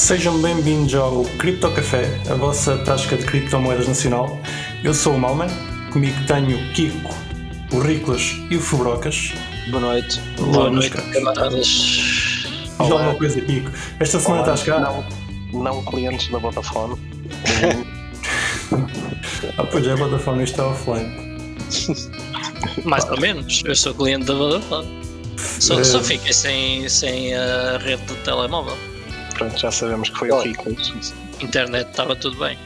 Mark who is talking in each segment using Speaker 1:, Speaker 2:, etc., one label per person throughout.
Speaker 1: Sejam bem-vindos ao Cripto Café, a vossa tasca de criptomoedas nacional. Eu sou o Malman, comigo tenho o Kiko, o Riclas e o Fubrocas.
Speaker 2: Boa noite.
Speaker 3: Boa noite, camaradas.
Speaker 1: Diz alguma coisa, Kiko. Esta semana
Speaker 2: Olá.
Speaker 1: estás cá?
Speaker 2: Não, não clientes da Vodafone.
Speaker 1: Ah, pois é, a Vodafone está offline.
Speaker 3: Mais ou menos. Eu sou cliente da Vodafone. Só,
Speaker 1: Eh,
Speaker 3: só fiquei sem, sem a rede do telemóvel.
Speaker 2: Pronto, já sabemos que foi o Rico.
Speaker 3: Internet estava tudo bem.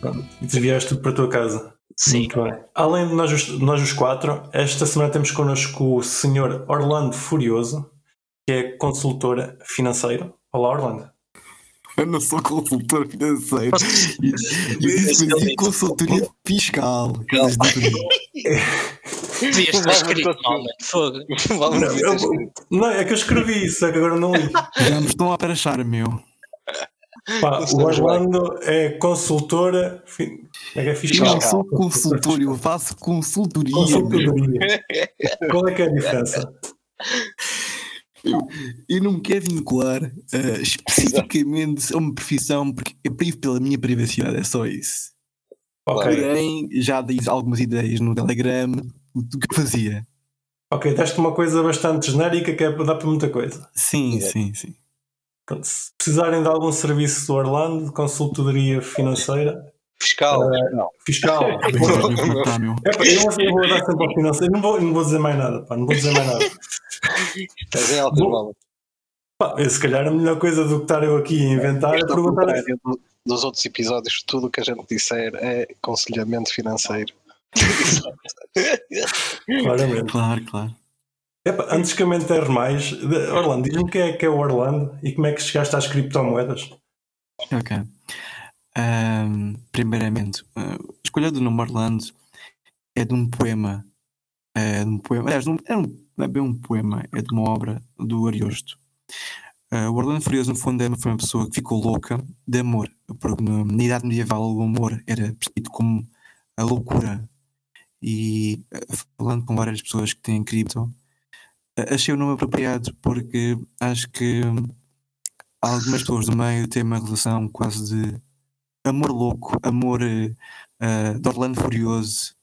Speaker 1: pronto, E desviaste tudo para a tua casa.
Speaker 3: Sim.
Speaker 1: Muito bem. Além de nós, os- nós os quatro, esta semana temos connosco o Sr. Orlando Furioso, que é consultor financeiro. Olá, Orlando.
Speaker 4: Eu não sou consultor financeiro. Eu disse fazia consultoria fiscal.
Speaker 3: Devias ter escrito mal? Fogo.
Speaker 1: Não, eu- é que eu escrevi isso, é que agora não li.
Speaker 4: Já me estão a aparachar, meu.
Speaker 1: Pá, o Orlando é consultora. É que é
Speaker 4: Eu
Speaker 1: fiscal.
Speaker 4: não sou consultor, eu faço consultoria.
Speaker 1: Consultoria. Qual é que é a diferença?
Speaker 4: Eu não me quero vincular eh, especificamente a uma profissão porque eu privo pela minha privacidade, é só isso.
Speaker 1: Ok,
Speaker 4: Porém, já dei algumas ideias no Telegram do que fazia.
Speaker 1: ok, deste uma coisa bastante genérica que é para dar para muita coisa.
Speaker 4: Sim,
Speaker 2: Exato.
Speaker 4: sim, sim.
Speaker 1: Portanto, se precisarem de algum serviço do Orlando, de consultoria financeira,
Speaker 2: Fiscal. Não.
Speaker 1: fiscal. É, pá, eu acho que vou dar sempre ao financeiro. Não vou, não vou dizer mais nada, pá, não vou dizer mais nada.
Speaker 2: Estás em altas malas.
Speaker 1: Pá, se calhar a melhor coisa do que estar eu aqui a inventar é
Speaker 2: ao
Speaker 1: perguntar.
Speaker 2: do- dos outros episódios, tudo o que a gente disser é aconselhamento financeiro.
Speaker 1: Claramente.
Speaker 4: Claro, claro.
Speaker 1: Epá, antes que eu me enterre mais, Orlando, diz-me quem é que é o Orlando e como é que chegaste às criptomoedas.
Speaker 4: Ok. Ahm, primeiramente, ah, a escolha do nome Orlando é de um poema. É de um poema aliás, é um- não é bem um poema, é de uma obra do Ariosto. Ah, o Orlando Furioso, no fundo, é- foi uma pessoa que ficou louca de amor, porque na, na Idade Medieval o amor era percebido como a loucura. E ah, falando com várias pessoas que têm cripto, ah, achei o nome apropriado porque acho que algumas pessoas do meio têm uma relação quase de amor louco, amor eh, eh, de Orlando Furioso,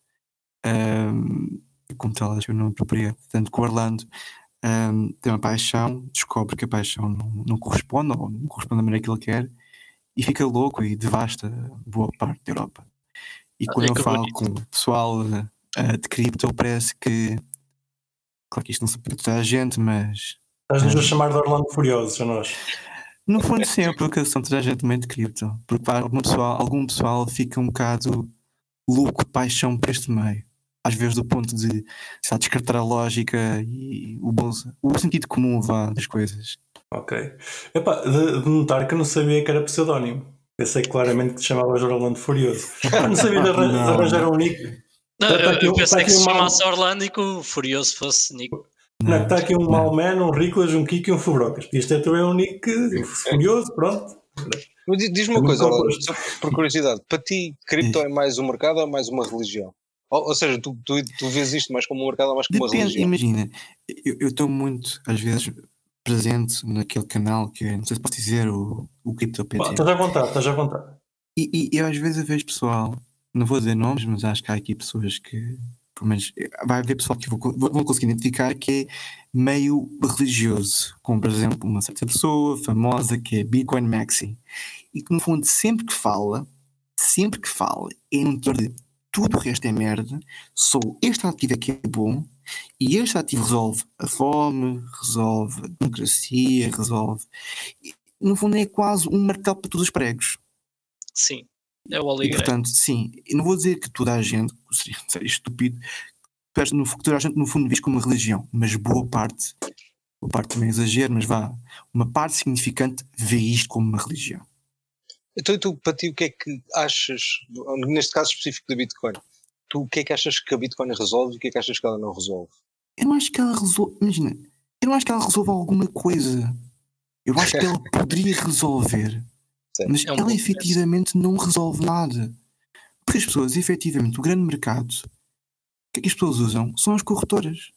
Speaker 4: ehm, e como tal, acho que eu não apropriado. Tanto que o Orlando ehm, tem uma paixão, descobre que a paixão não, não corresponde, ou não corresponde da maneira que ele quer, e fica louco e devasta boa parte da Europa. E quando
Speaker 3: Olha
Speaker 4: eu falo
Speaker 3: bonito.
Speaker 4: com o pessoal eh, eh, de cripto, parece que. Claro que isto não se aplica a toda a gente, mas
Speaker 1: Estás-nos a chamar de Orlando Furioso, a nós.
Speaker 4: No fundo, sim, é porque são toda a gente também de cripto. Porque algum pessoal, algum pessoal fica um bocado louco paixão por este meio. Às vezes, do ponto de lá, descartar a lógica e o, bom, o sentido comum vá das coisas.
Speaker 1: Ok. Epá, de, de notar que eu não sabia que era pseudónimo. Pensei claramente que te chamavas Orlando Furioso. Não sabia de, arran- de arranjar um nick.
Speaker 3: Não,
Speaker 1: Tá- tá
Speaker 3: eu, eu
Speaker 1: um-
Speaker 3: pensei
Speaker 1: tá
Speaker 3: que se chamasse Orlando e que o Furioso fosse Nico.
Speaker 1: Não, está aqui um. Malman, um Riclas, um Kiko e um Fubrocas. Podias ter também um nick furioso, pronto.
Speaker 5: Diz-me
Speaker 1: É
Speaker 5: uma coisa, só por curiosidade, para ti, cripto é mais um mercado ou é mais uma religião? Ou, ou seja, tu, tu, tu vês isto mais como um mercado ou mais como uma
Speaker 4: Depende,
Speaker 5: religião?
Speaker 4: imagina, eu estou muito, às vezes, presente naquele canal que é, não sei se posso dizer, o, o Crypto
Speaker 1: Pá,
Speaker 4: PT.
Speaker 1: Estás à vontade, estás à vontade.
Speaker 4: E, e eu às vezes eu vejo pessoal, não vou dizer nomes, mas acho que há aqui pessoas que, pelo menos, vai haver pessoal que vão conseguir identificar que é meio religioso, como por exemplo uma certa pessoa famosa que é Bitcoin Maxi, e que no fundo sempre que fala, sempre que fala, é no torno de tudo o resto é merda, só este ativo é que é bom, e este ativo resolve a fome, resolve a democracia, resolve. e, No fundo é quase um martelo para todos os pregos.
Speaker 3: Sim. É o
Speaker 4: E portanto, sim, eu não vou dizer que toda a gente, seria, seria estúpido, no, que toda a gente no fundo vê como uma religião, mas boa parte, boa parte também é exagero, mas vá, uma parte significante vê isto como uma religião.
Speaker 5: Então, e tu, para ti, o que é que achas, neste caso específico da Bitcoin, tu o que é que achas que a Bitcoin resolve e o que é que achas que ela não resolve?
Speaker 4: Eu não acho que ela resolva, imagina, eu não acho que ela resolva alguma coisa. Eu acho que ela poderia resolver, Mas
Speaker 3: É um
Speaker 4: ela efetivamente não resolve nada. Porque as pessoas, efetivamente, o grande mercado, o que é que as pessoas usam? São as corretoras.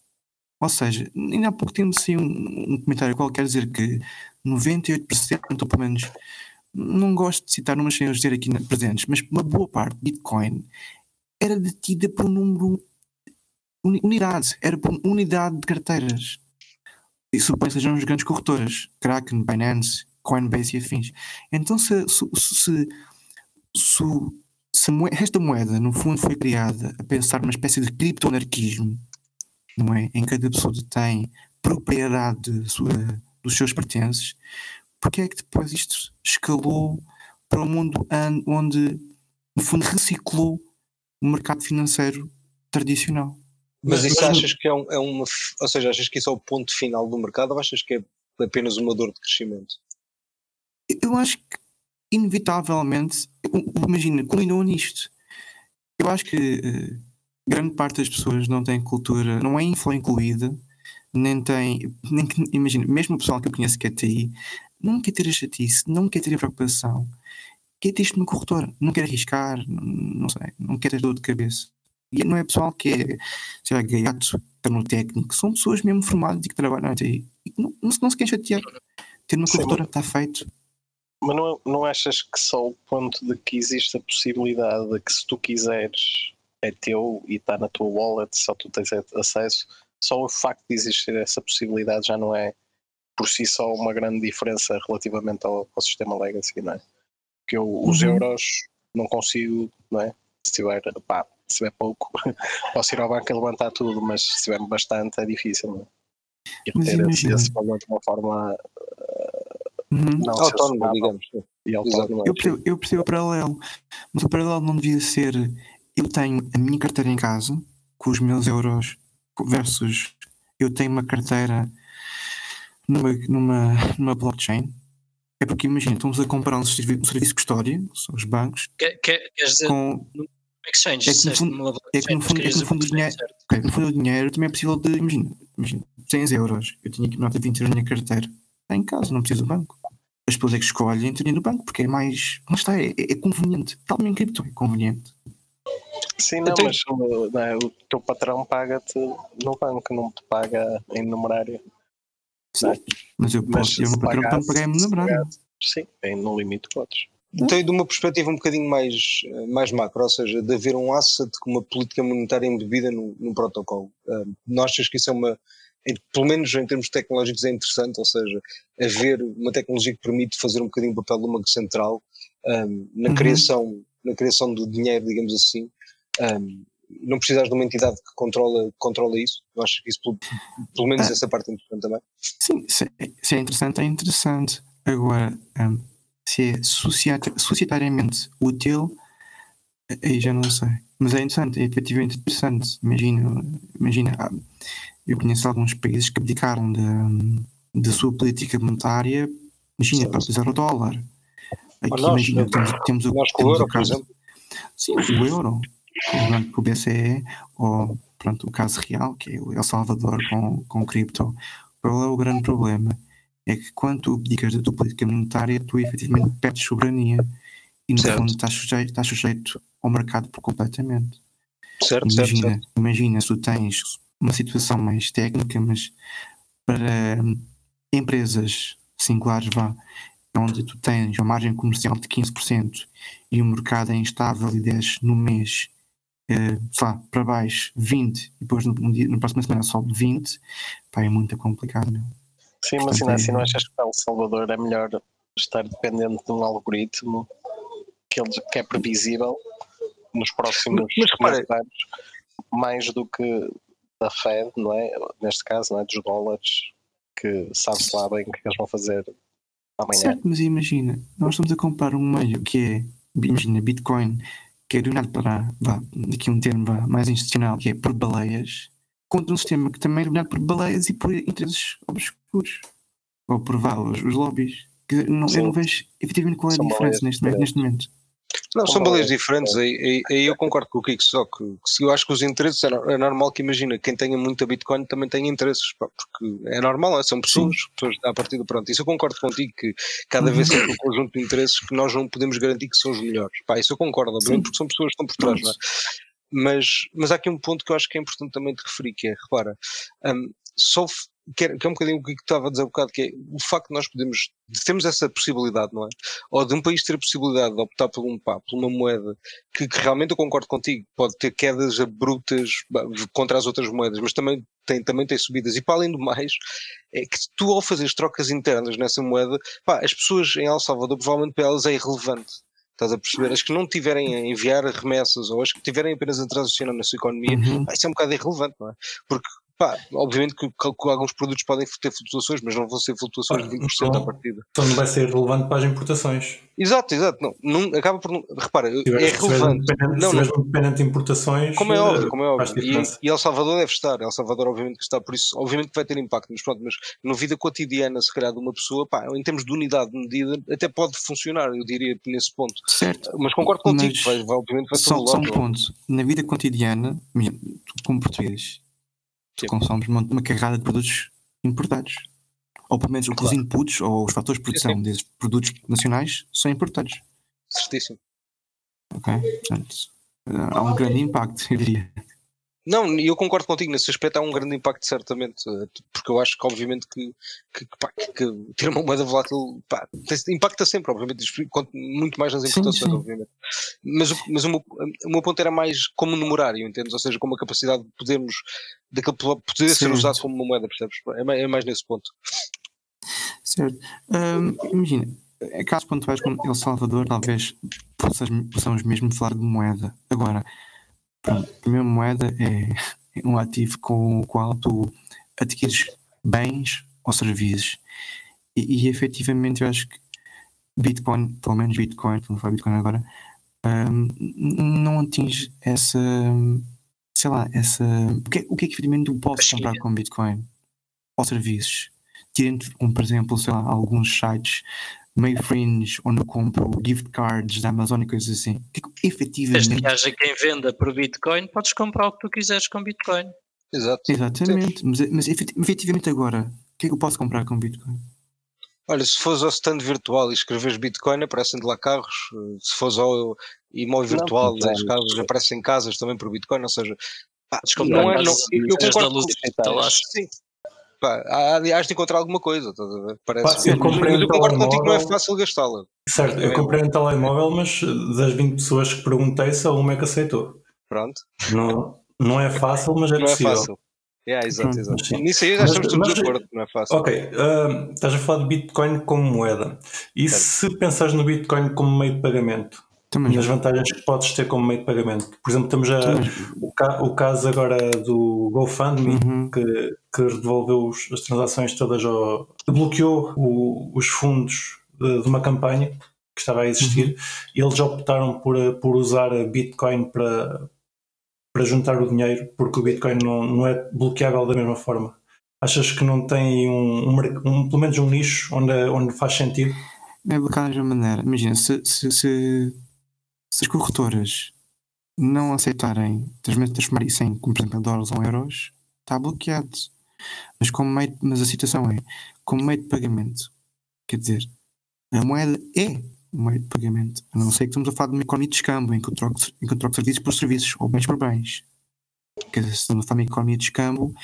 Speaker 4: Ou seja, ainda há pouco tempo saiu um, um comentário qualquer dizer que 98%, ou pelo menos, não gosto de citar umas sem dizer aqui presentes, mas uma boa parte de Bitcoin era detida por um número, uni- unidade, era por unidade de carteiras. E supõe que sejam as grandes corretoras, Kraken, Binance, Coinbase e afins. Então se, se, se, se, se esta moeda, no fundo, foi criada a pensar numa espécie de criptoanarquismo, não é? Em que cada pessoa tem propriedade da sua- dos seus pertences, porque é que depois isto escalou para um mundo onde, no fundo, reciclou o mercado financeiro tradicional?
Speaker 5: Mas
Speaker 1: Mas-
Speaker 5: isso
Speaker 1: mas-
Speaker 5: achas que é, um, é uma. Ou seja, achas que isso é o ponto final do mercado ou achas que é apenas uma dor de crescimento?
Speaker 4: Eu acho que, inevitavelmente, imagina, culminou nisto. Eu acho que eh, grande parte das pessoas não tem cultura, não é info incluída, nem tem, nem imagina, mesmo o pessoal que eu conheço que é TI, não quer ter a chatice, não quer ter a preocupação, quer ter isto no corretor, não quer arriscar, não, não sei, não quer ter dor de cabeça. E não é pessoal que é, sei lá, gaiato, técnico, são pessoas mesmo formadas e que trabalham na TI. E não, não, se- não se quer chatear. Ter uma
Speaker 2: Sim,
Speaker 4: corretora está feito.
Speaker 2: Mas não, não achas que só o ponto de que existe a possibilidade de que se tu quiseres é teu e está na tua wallet, só tu tens acesso, só o facto de existir essa possibilidade já não é por si só uma grande diferença relativamente ao, ao sistema legacy, não é? Porque eu, os
Speaker 4: Uhum.
Speaker 2: euros não consigo, não é? Se tiver, pá, se tiver pouco, posso ir ao banco e levantar tudo, mas se tiver bastante é difícil, não é? E
Speaker 4: Mas
Speaker 2: ter esse, esse valor de uma forma
Speaker 4: Uhum.
Speaker 2: não
Speaker 5: Autónomo, digamos.
Speaker 2: e autónoma.
Speaker 4: Eu percebo, eu percebo o paralelo, mas o paralelo não devia ser eu tenho a minha carteira em casa com os meus euros versus eu tenho uma carteira numa, numa, numa blockchain. É porque imagina, estamos a comprar um serviço, um serviço de custódia, que são os bancos,
Speaker 3: Quer, quer, queres dizer
Speaker 4: com
Speaker 3: exchange?
Speaker 4: É que no fundo- é que no fundo- é que no fundo o dinheiro- no fundo o dinheiro também é possível de, imagina, imagina 100 euros, eu tenho aqui nota de 20 euros na minha carteira, está em casa, não preciso do banco. As pessoas é que escolhem ter no banco porque é mais, lá está, é, é conveniente, tal em cripto, é conveniente.
Speaker 2: Sim, não,
Speaker 5: Eu tenho-
Speaker 2: mas uh, não é, o teu patrão paga-te no banco, não te paga em numerário. Não é?
Speaker 4: Mas eu
Speaker 2: Mas
Speaker 4: posso, eu
Speaker 2: se
Speaker 4: no patrão
Speaker 2: pagasse-
Speaker 4: na
Speaker 2: se
Speaker 4: brava.
Speaker 2: pagasse- Sim, em, no limite podes.
Speaker 5: Então, de uma perspectiva um bocadinho mais, mais macro, ou seja, de haver um asset com uma política monetária embebida no, no protocolo. Um, não achas que isso é uma, em- pelo menos em termos tecnológicos, é interessante? Ou seja, haver uma tecnologia que permite fazer um bocadinho o papel de uma central um, na,
Speaker 4: Uhum.
Speaker 5: criação, na criação do dinheiro, digamos assim. Um, não precisas de uma entidade que controla, controla isso. Eu acho que isso, pelo, pelo menos,
Speaker 4: Ah.
Speaker 5: essa parte é importante também.
Speaker 4: Sim, se é, se é interessante, é interessante. Agora, hum, se é societa- societariamente útil, aí já não sei. Mas é interessante, é efetivamente interessante. Imagina, imagina eu conheço alguns países que abdicaram da, da sua política monetária, imagina,
Speaker 5: Certo.
Speaker 4: para utilizar o dólar. Aqui,
Speaker 5: nós,
Speaker 4: imagina,
Speaker 5: né?
Speaker 4: temos, temos o,
Speaker 5: Nós com o
Speaker 4: temos
Speaker 5: euro,
Speaker 4: caso-. Sim, o euro, o BCE, ou pronto, o caso real, que é o El Salvador com, com cripto. Qual é o grande problema? É que quando tu abdicas da tua política monetária, tu efetivamente perdes soberania e no
Speaker 5: Certo.
Speaker 4: fundo estás sujeito, estás sujeito ao mercado por completamente.
Speaker 5: Certo, certo,
Speaker 4: Imagina,
Speaker 5: certo.
Speaker 4: imagina se tu tens uma situação mais técnica, mas para empresas singulares, vá, onde tu tens uma margem comercial de 15% e o mercado é instável e desce no mês, eh, sei lá, para baixo 20 e depois no, no dia- na próxima semana sobe 20, pá, é muito complicado, meu.
Speaker 2: Sim, mas
Speaker 4: Portanto,
Speaker 2: ainda assim
Speaker 4: é-
Speaker 2: não achas que para El Salvador é melhor estar dependente de um algoritmo que, ele, que é previsível nos próximos
Speaker 5: Mas repara-
Speaker 2: anos, mais do que da Fed, não é? Neste caso, não é? Dos dólares, que sabe-se lá bem o que eles vão fazer amanhã.
Speaker 4: Certo, mas imagina, nós estamos a comprar um meio que é, imagina, Bitcoin, que é de lado para, vá, aqui um termo vá, mais institucional, que é por baleias, contra um sistema que também é dominado por baleias e por interesses obscuros, ou por vá, os, os lobbies. Dizer, não, eu não vejo efetivamente qual é a
Speaker 2: São
Speaker 4: diferença neste, neste momento.
Speaker 5: Não, são
Speaker 2: Como
Speaker 5: baleias
Speaker 2: é?
Speaker 5: diferentes, aí, aí, aí eu concordo com o Kiko, só que se eu acho que os interesses é, é normal que imagina, quem tenha muita Bitcoin também tenha interesses, pá, porque é normal, é, são pessoas, pessoas à partida pronto. Isso eu concordo contigo que cada vez é um conjunto de interesses que nós não podemos garantir que são os melhores. Pá, isso eu concordo, obviamente, porque são pessoas que estão por trás, não é? Mas, mas há aqui um ponto que eu acho que é importante também de referir, que é, repara, hum, só que é, que é um bocadinho o que estava a dizer um bocado, que é o facto de nós podemos, de termos essa possibilidade, não é? Ou de um país ter a possibilidade de optar por, um, pá, por uma moeda que, que realmente eu concordo contigo, pode ter quedas abruptas contra as outras moedas, mas também tem, também tem subidas. E para além do mais, é que tu ao fazeres trocas internas nessa moeda, pá, as pessoas em El Salvador provavelmente para elas é irrelevante. Estás a perceber? As que não tiverem a enviar remessas ou as que tiverem apenas a transacionar na sua economia,
Speaker 4: Uhum.
Speaker 5: isso é um bocado irrelevante, não é? Porque, pá, obviamente que, que- alguns produtos podem ter flutuações, mas não vão ser flutuações de 20% à
Speaker 1: Então-
Speaker 5: partida.
Speaker 1: Então não vai ser relevante para as importações.
Speaker 5: Exato, exato. Não, não, acaba por. não- Repara,
Speaker 1: Se
Speaker 5: é
Speaker 1: se
Speaker 5: relevante.
Speaker 1: dependente-
Speaker 5: Não,
Speaker 1: se
Speaker 5: não,
Speaker 1: dependente de importações.
Speaker 5: como é
Speaker 1: eh,
Speaker 5: óbvio, como é óbvio. E, e El Salvador deve estar. El Salvador, obviamente, que está. Por isso, obviamente, que vai ter impacto. Mas pronto, mas na vida cotidiana, se calhar, de uma pessoa, pá, em termos de unidade de medida, até pode funcionar, eu diria, nesse ponto.
Speaker 4: Certo.
Speaker 5: Mas concordo contigo,
Speaker 4: Mas
Speaker 5: vai, vai, obviamente, vai
Speaker 4: Só,
Speaker 5: todo
Speaker 4: só um ponto. Na vida cotidiana, como português, tu
Speaker 5: Sim.
Speaker 4: consomes uma, uma carrada de produtos importados. Ou pelo menos os inputs ou os fatores de produção
Speaker 5: sim.
Speaker 4: desses produtos nacionais são importados.
Speaker 5: Certíssimo.
Speaker 4: Ok? Portanto, há um grande impacto, eu diria.
Speaker 5: Não, eu concordo contigo nesse aspecto, há um grande impacto certamente, eh, porque eu acho que obviamente que, que, pá, que- que ter uma moeda volátil pá, impacta sempre, obviamente, muito mais nas
Speaker 4: Sim,
Speaker 5: importações,
Speaker 4: sim.
Speaker 5: obviamente. Mas, o, mas o, meu, o meu ponto era mais como numerário, entendes? Ou seja, como a capacidade de podermos, daquele po- poder ser usado como uma moeda, percebes? É mais, é mais nesse ponto.
Speaker 4: Certo. Hum, imagina, é caso quando tu vais com El Salvador, talvez possamos mesmo falar de moeda. Agora, a primeira moeda é, um ativo com o qual tu adquires bens ou serviços. E, e efetivamente eu acho que Bitcoin, pelo menos Bitcoin, não foi Bitcoin agora, n- não atinge essa, sei lá, essa. O que, é- o que é que efetivamente tu podes comprar com Bitcoin? Ou serviços? tirando, como por exemplo, sei lá, alguns sites meio fringe onde eu compro gift cards da Amazon e coisas assim. Que é que
Speaker 3: Desde
Speaker 4: efetivamente.
Speaker 3: que haja quem venda por Bitcoin, podes comprar o que tu quiseres com Bitcoin.
Speaker 5: Exato.
Speaker 4: Exatamente, mas, mas efet- efetivamente agora, o que é que eu posso comprar com Bitcoin?
Speaker 5: Olha, se fores ao stand virtual e escreves Bitcoin, aparecem de lá carros. Se fores ao imóvel
Speaker 2: Não,
Speaker 5: virtual
Speaker 2: não,
Speaker 5: das
Speaker 2: não.
Speaker 5: casas, aparecem casas também por Bitcoin. Ou seja, pá, não é, não, eu, concordo
Speaker 3: luz
Speaker 5: com-. Sim. Pá, há, há de encontrar alguma coisa, estás a ver? Parece.
Speaker 1: Pá, eu comprei
Speaker 5: mas eu
Speaker 1: um
Speaker 5: concordo contigo que não é fácil gastá-la.
Speaker 1: Certo, eu comprei um telemóvel, mas das 20 pessoas que perguntei, só uma é que aceitou.
Speaker 5: Pronto.
Speaker 1: Não, não é fácil, mas é
Speaker 5: Não é
Speaker 1: possível.
Speaker 5: fácil. É, exato, exato.
Speaker 1: sim.
Speaker 5: Nisso aí já
Speaker 1: Mas-
Speaker 5: estamos todos
Speaker 1: mas-
Speaker 5: de acordo, não é fácil.
Speaker 1: Ok, ah, estás a falar de Bitcoin como moeda. E se pensares no Bitcoin como meio de pagamento?
Speaker 4: Também
Speaker 1: Nas vantagens que podes ter como meio de pagamento. Por exemplo, temos a- o, ca- o caso agora do GoFundMe,
Speaker 4: Uhum.
Speaker 1: que, que devolveu os- as transações todas ao. bloqueou o- os fundos de, de uma campanha que estava a existir e eles optaram por, por usar a Bitcoin para, para juntar o dinheiro, porque o Bitcoin não, não é bloqueável da mesma forma. Achas que não tem um, um um- pelo menos um nicho onde, onde faz sentido?
Speaker 4: É bloqueado de uma maneira. Imagina, se, se, se, se as corretoras não aceitarem transformar isso em, como por exemplo, em dólares ou euros, está bloqueado. Mas, como meio, mas a situação é, como meio de pagamento, quer dizer, a moeda é um meio de pagamento. A não ser que estamos a falar de uma economia de escambo, em que eu troco, em que eu troco serviços por serviços, ou bens por bens. Quer dizer, se estamos a falar de uma economia de escambo,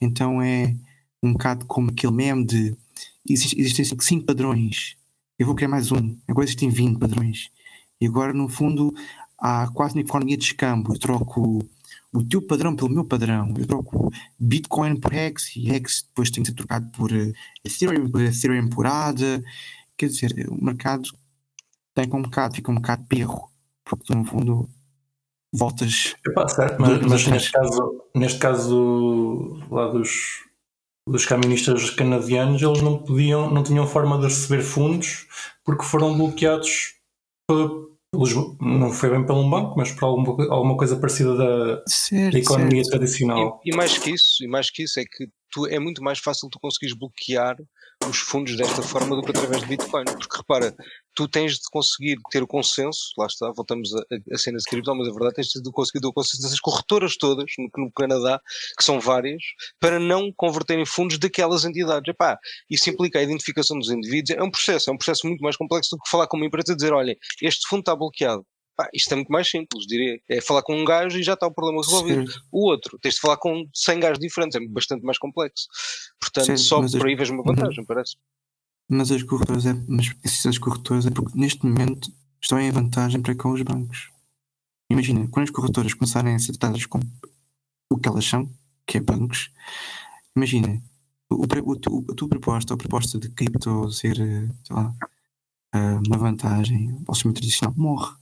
Speaker 4: então é um bocado como aquele meme de existe- existem cinco- cinco padrões eu vou criar mais um. Agora existem 20 padrões. E agora, no fundo, há quase uma economia de escambo. Eu troco o teu padrão pelo meu padrão. Eu troco Bitcoin por Hex e Hex depois tem que ser trocado por eh, Ethereum, por Ethereum por ADA. Quer dizer, o mercado tem um bocado, fica um bocado perro. Porque tu, no fundo, voltas.
Speaker 1: Epá, certo, mas, mas neste caso, neste caso lá dos, dos caministas canadianos, eles não podiam, não tinham forma de receber fundos porque foram bloqueados pelos, não foi bem pelo um banco, mas por alguma, alguma coisa parecida da,
Speaker 4: Certo,
Speaker 1: da economia
Speaker 4: certo.
Speaker 1: tradicional.
Speaker 5: E, e mais que isso, e mais que isso, é que tu, é muito mais fácil tu conseguires bloquear os fundos desta forma do que através de Bitcoin. Porque repara, tu tens de conseguir ter o consenso, lá está, voltamos a, a, a cena de cripto, mas a verdade tens de conseguir ter o consenso dessas corretoras todas no, no Canadá, que são várias, para não converterem fundos daquelas entidades. Epá, isso implica a identificação dos indivíduos, é um processo, é um processo muito mais complexo do que falar com uma empresa e dizer, olha, este fundo está bloqueado. Pá, isto é muito mais simples, diria. É falar com um gajo e já está o problema resolvido.
Speaker 4: Certo.
Speaker 5: O outro, tens de falar com 100 gajos diferentes, é bastante mais complexo. Portanto,
Speaker 4: Certo,
Speaker 5: só por aí vejo uma vantagem, parece.
Speaker 4: Mas as corretoras é, mas essas corretoras é porque neste momento estão em vantagem para com os bancos. Imagina, quando as corretoras começarem a ser tratadas como o que elas são, que é bancos, imagina, o, o, tu- a tua proposta, a proposta de cripto ser, eh, sei lá, eh, uma vantagem ao sistema tradicional, morre.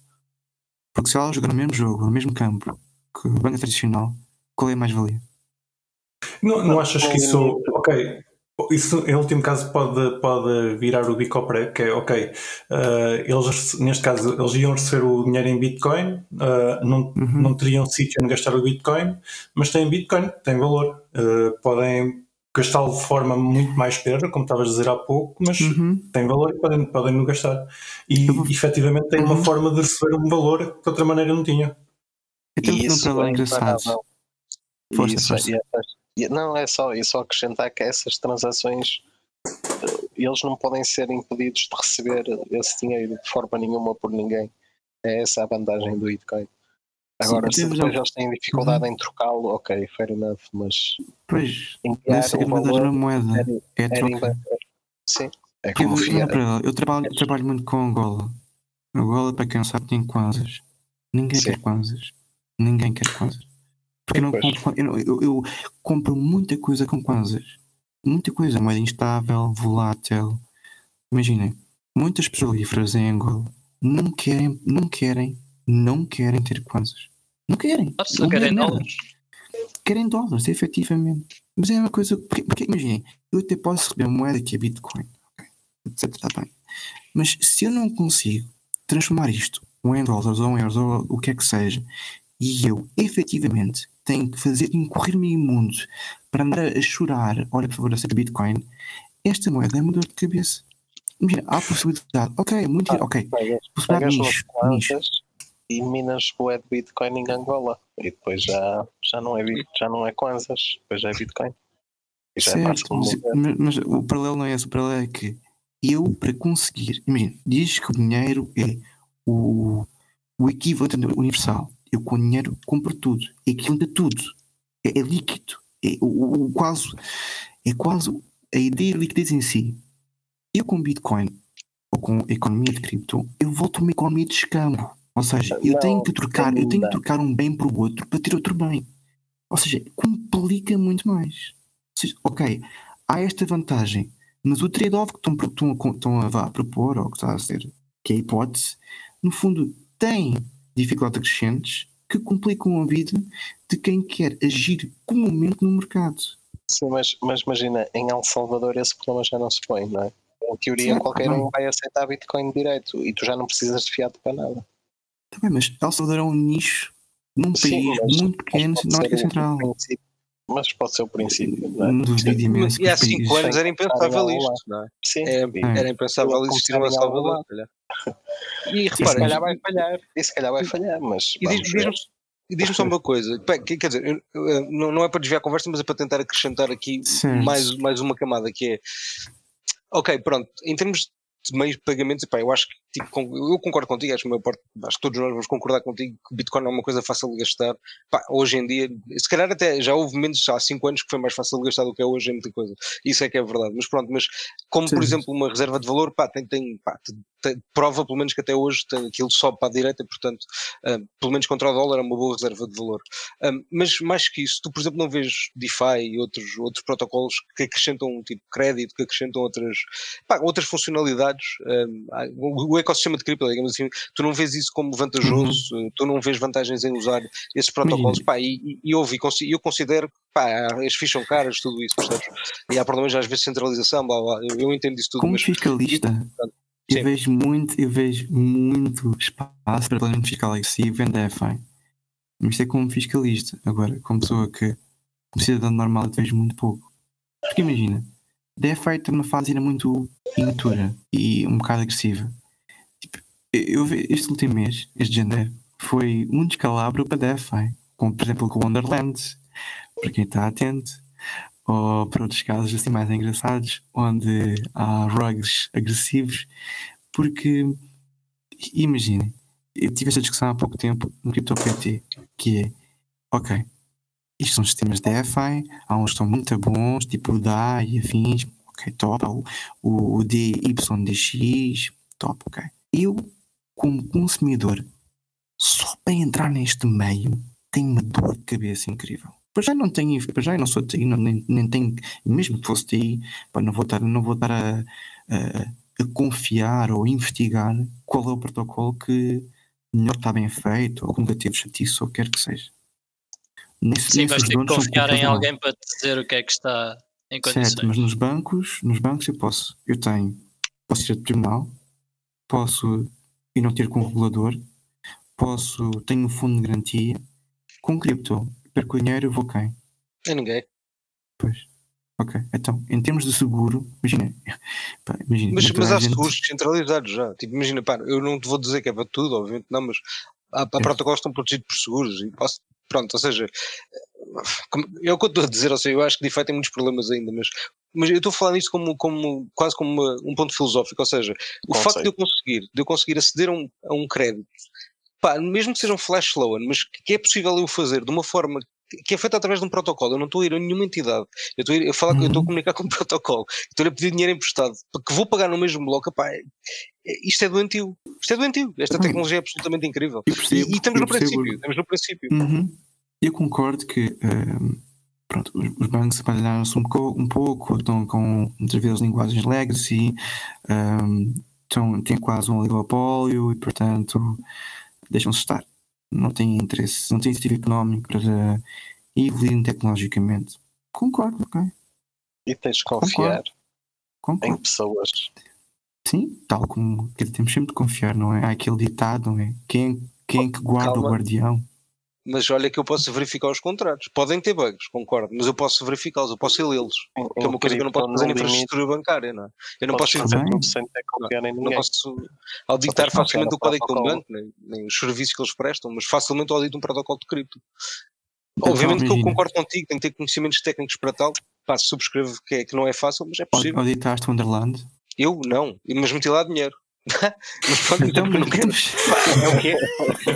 Speaker 4: Porque se ela jogar no mesmo jogo, no mesmo campo que o banco tradicional, qual é a mais-valia?
Speaker 1: Não, não achas que isso. Ok. Isso, em último caso, pode, pode virar o bico ao pré, que é ok. eh, eles, neste caso, eles iam receber o dinheiro em Bitcoin, eh, não,
Speaker 4: Uhum.
Speaker 1: não teriam sítio onde gastar o Bitcoin, mas têm Bitcoin, tem valor. Eh, podem gastá-lo de forma muito mais pedra, como estavas a dizer há pouco, mas
Speaker 4: Uhum.
Speaker 1: tem valor e podem, podem no gastar. E
Speaker 4: vou-
Speaker 1: efetivamente tem uma
Speaker 4: Uhum.
Speaker 1: forma de receber um valor que de outra maneira não tinha.
Speaker 2: E
Speaker 4: fazer um
Speaker 2: é
Speaker 4: engraçado. Força,
Speaker 2: Isso,
Speaker 4: força.
Speaker 2: e essas- não, é só, é só acrescentar que essas transações eh, eles não podem ser impedidos de receber esse dinheiro de forma nenhuma por ninguém. É essa a vantagem do Bitcoin. Agora,
Speaker 4: eu
Speaker 2: se depois
Speaker 4: já-
Speaker 2: eles têm dificuldade em trocá-lo, ok, fair enough, mas
Speaker 4: Pois, essa é a
Speaker 2: valor
Speaker 4: da moeda.
Speaker 2: era,
Speaker 4: É
Speaker 2: era
Speaker 4: troca.
Speaker 2: Sim, é como
Speaker 4: eu, eu, trabalho, eu trabalho muito com Angola. Angola, para quem não sabe, tem kwanzas. Ninguém
Speaker 2: Sim.
Speaker 4: quer kwanzas. Ninguém quer kwanzas. Porque eu, não compro, eu, não- eu- eu compro muita coisa com kwanzas. Muita coisa. Moeda instável, volátil. Imaginem, muitas petrolíferas em Angola não querem, não querem, não querem ter kwanzas. Não querem.
Speaker 3: Nossa,
Speaker 4: Não
Speaker 3: querem dólares.
Speaker 4: Querem dólares, efetivamente. Mas é uma coisa. Porque, porque imaginem, eu até posso receber uma moeda que é Bitcoin, ok, etc. Está bem. Mas se eu não consigo transformar isto ou em dólares ou em euros ou o que é que seja, e eu efetivamente tenho que fazer incorrer-me imundo para andar a chorar, olha por favor, aceita Bitcoin, esta moeda é uma dor de cabeça. Imagina, há possibilidade, ok, muito,
Speaker 2: Ah,
Speaker 4: ok,
Speaker 2: Pagas,
Speaker 4: possibilidade nicho, nicho.
Speaker 2: e minas o de Bitcoin em Angola. E depois já, já, não é, já não é kwanzas, depois já é Bitcoin. E já é
Speaker 4: Certo,
Speaker 2: mover.
Speaker 4: mas- mas o paralelo não é esse, o paralelo é que eu, para conseguir, imagina, diz que o dinheiro é o, o equivalente universal. Eu com o dinheiro compro tudo, é equivalente a tudo, é, é líquido, é o, o- quase, é quase a ideia de liquidez em si. Eu com Bitcoin ou com a economia de cripto, eu volto a uma economia de escambo. Ou seja, eu
Speaker 2: Não,
Speaker 4: tenho que trocar, eu tenho que trocar um bem por outro para ter outro bem. Ou seja, complica muito mais. Seja, ok, há esta vantagem, mas o trade-off que estão, estão, a- estão a, a propor, ou que está a ser, que é a hipótese, no fundo tem dificuldades acrescentes que complicam a vida de quem quer agir comumente no mercado.
Speaker 2: Sim, mas, mas imagina, em El Salvador esse problema já não se põe, não é? Em teoria, qualquer
Speaker 4: não.
Speaker 2: um vai aceitar Bitcoin direito e tu já não precisas de fiado para nada.
Speaker 4: Tá bem, mas El Salvador é um nicho num país muito pequeno na
Speaker 2: ser o
Speaker 4: Central.
Speaker 2: princípio- Mas pode ser o princípio, não é?
Speaker 4: Não duvido imenso que
Speaker 5: E há
Speaker 4: os
Speaker 5: 5
Speaker 4: países-
Speaker 5: anos era impensável isto, não é?
Speaker 2: Sim,
Speaker 5: É,
Speaker 2: e-
Speaker 5: Era impensável existir um Salvador.
Speaker 2: lado.
Speaker 5: se calhar. E
Speaker 2: e se
Speaker 5: repara,
Speaker 2: calhar vai falhar. E se calhar vai falhar, mas
Speaker 5: E diz-me e só uma coisa, quer dizer, eu- não, não é para desviar a conversa, mas é para tentar acrescentar aqui mais, mais uma camada que é ok, pronto, em termos de meios de pagamentos, epá, eu acho que tipo, eu concordo contigo, acho que, parte, acho que todos nós vamos concordar contigo que Bitcoin é uma coisa fácil de gastar. Pá, hoje em dia, se calhar até já houve momentos há 5 anos que foi mais fácil de gastar do que é hoje em muita coisa. Isso é que é verdade. Mas pronto, mas como por
Speaker 4: Sim.
Speaker 5: exemplo uma reserva de valor, pá, tem, tem, pá, tem- tem- prova pelo menos que até hoje tem, aquilo sobe para a direita, portanto, ah, pelo menos contra o dólar é uma boa reserva de valor. Um, mas mais que isso, tu, por exemplo, não vês DeFi e outros, outros protocolos que acrescentam tipo crédito, que acrescentam outras, pá, outras funcionalidades. um, o ecossistema de cripto, digamos assim, tu não vês isso como vantajoso, uh, tu não vês vantagens em usar esses protocolos. Pá, e, e, e houve, e eu considero pá, as fichas são caras, tudo isso, percebes? E há problemas às vezes de centralização, blá, blá, eu, eu entendo isso tudo,
Speaker 4: Como
Speaker 5: mas
Speaker 4: fiscalista, eu vejo muito, eu vejo muito espaço para plano fiscal agressivo em DeFi. Mas isto é como fiscalista. Agora, como pessoa que, como cidadão normal, eu vejo muito pouco. Porque imagina, DeFi está numa fase ainda muito imatura e um bocado agressiva. Eu ve- este último mês, este janeiro, foi um descalabro para DeFi. Como, por exemplo, com o Wonderland, para quem está atento ou para outros casos assim mais engraçados, onde há rugs agressivos, porque imaginem, eu tive esta discussão há pouco tempo no CryptoPT, que é, ok, isto são sistemas DeFi, há uns que estão muito bons, tipo o DA e afins, ok, top, o, o, o DYDX, top, ok. Eu, como consumidor, só para entrar neste meio, tenho uma dor de cabeça incrível. Para já não tenho, para já não sou TI, não, nem, nem tenho, mesmo que fosse TI, pá, não vou estar, não vou estar a, a, a confiar ou investigar qual é o protocolo que melhor está bem feito, ou que nunca teve chatice, ou quer que seja. Nesse,
Speaker 3: Sim, vais ter que confiar em alguém para te dizer o que é que está em condições.
Speaker 4: Certo, mas nos bancos, nos bancos eu posso, eu tenho, posso ir a tribunal, posso ir não ter com o regulador, posso, tenho um fundo de garantia, com cripto, perco dinheiro, eu vou quem?
Speaker 5: É ninguém.
Speaker 4: Pois. Ok, então, em termos de seguro, imagina, pá, imagina,
Speaker 5: Mas, mas
Speaker 4: a
Speaker 5: há
Speaker 4: gente-
Speaker 5: seguros descentralizados já. Tipo, imagina, pá, eu não te vou dizer que é para tudo, obviamente não, mas há, há protocolos que estão protegidos por seguros e posso, pronto, ou seja, como- é o que eu estou a dizer, ou seja, eu acho que DeFi tem muitos problemas ainda, mas, mas eu estou a falar nisto como, como, quase como uma- um ponto filosófico, ou seja, o
Speaker 2: Conceito.
Speaker 5: facto de eu conseguir, de eu conseguir aceder a um, a um crédito, pá, mesmo que seja um flash loan, mas que é possível eu fazer de uma forma que é feita através de um protocolo, eu não estou a ir a nenhuma entidade, eu estou a, ir, eu falar, eu estou a
Speaker 4: Uhum.
Speaker 5: comunicar com um protocolo, estou a pedir dinheiro emprestado, que vou pagar no mesmo bloco, pá, é- é- isto é doentio, isto é doentio, esta
Speaker 4: Uhum.
Speaker 5: tecnologia é absolutamente incrível.
Speaker 4: eu
Speaker 5: E,
Speaker 4: percebo,
Speaker 5: e estamos no
Speaker 4: percebo-
Speaker 5: princípio, estamos no princípio.
Speaker 4: Uhum. Eu concordo que ehm, pronto, os, os bancos trabalharam-se um, um pouco, estão com muitas vezes linguagens legacy, ehm, estão, têm quase um oligopólio e, portanto, deixam-se estar. Não têm interesse, não têm incentivo económico para evoluir tecnologicamente. Concordo, ok.
Speaker 2: E tens de confiar em
Speaker 4: Concordo.
Speaker 2: pessoas.
Speaker 4: Sim, tal como temos sempre de confiar, não é? Há aquele ditado, não é? Quem, quem é que guarda
Speaker 5: Calma.
Speaker 4: o guardião?
Speaker 5: Mas olha que eu posso verificar os contratos. Podem ter bugs, concordo, mas eu posso verificá-los, eu posso ir lê-los. Que é uma coisa que eu não posso fazer em
Speaker 2: limite,
Speaker 5: infraestrutura bancária, não é? Eu não posso
Speaker 2: fazer
Speaker 4: Também.
Speaker 2: tudo sem ter que confiar em
Speaker 5: não
Speaker 2: ninguém.
Speaker 5: posso auditar facilmente o código de um banco, nem, nem os serviços que eles prestam, mas facilmente audito um protocolo de cripto. Obviamente que eu concordo contigo, tenho que ter conhecimentos técnicos para tal. Pá, subscrevo que, é, que não é fácil, mas é possível.
Speaker 4: Auditaste o Underland?
Speaker 5: Eu não, mas meti lá dinheiro. mas pronto,
Speaker 4: Então,
Speaker 5: eu não Pá, é o que é.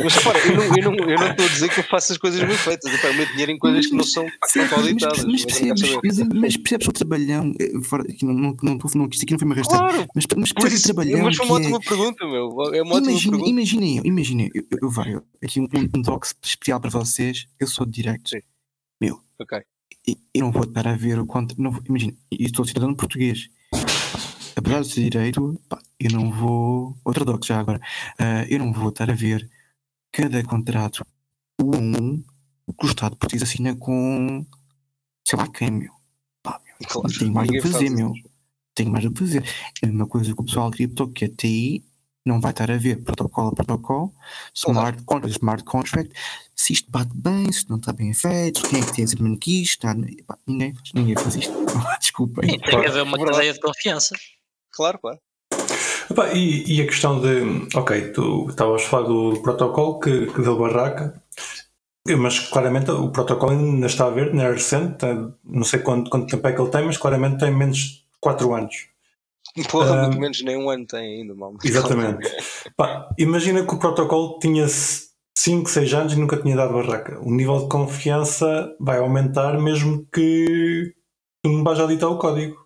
Speaker 5: Mas repara, eu não, eu, não, eu não estou a dizer que eu faço as coisas bem feitas. Eu paro o meu dinheiro em coisas que não são, não auditadas.
Speaker 4: mas,
Speaker 5: não
Speaker 4: percebes, mas, o trabalhão? Fora, aqui não, não, não, estou- não, isto aqui não foi uma rasteira.
Speaker 5: Claro,
Speaker 4: Mas, mas percebes o trabalhão
Speaker 5: mas foi uma
Speaker 4: é,
Speaker 5: ótima pergunta, meu. É uma ótima
Speaker 4: Imagina,
Speaker 5: pergunta.
Speaker 4: imagina eu, eu, vai, aqui um, um especial para vocês, eu sou de direito.
Speaker 5: Sim.
Speaker 4: Meu,
Speaker 5: Ok.
Speaker 4: eu não vou estar a ver o quanto. Não, imagina, e estou cidadão português. Apesar de ser direito, pá, eu não vou. Outro doc já agora. ah, eu não vou estar a ver cada contrato um a um que o Estado português assina com. sei lá quem, meu. Pá, meu.
Speaker 5: Claro,
Speaker 4: Tenho mais do que fazer,
Speaker 5: faz
Speaker 4: meu. Tenho mais do que fazer. É a mesma coisa que o pessoal cripto, que é TI, não vai estar a ver protocolo a protocolo, smart contract, smart contract, se isto bate bem, se não está bem feito, quem é que tem esse argumento que isto, ninguém, faz, ninguém faz isto. Desculpem.
Speaker 3: Tem que haver uma cadeia de confiança.
Speaker 5: Claro, claro.
Speaker 1: Epá, e, e a questão de. Ok, tu estavas a falar do protocolo que, que deu barraca, mas claramente o protocolo ainda está a ver, ainda é recente, tem- não sei quanto, quanto tempo é que ele tem, mas claramente tem menos de 4 anos.
Speaker 5: Porra, muito menos nem um ano tem ainda, mal.
Speaker 1: Exatamente. Pá, imagina que o protocolo tinha 5, 6 anos e nunca tinha dado barraca. O nível de confiança vai aumentar mesmo que tu não vais auditar o código.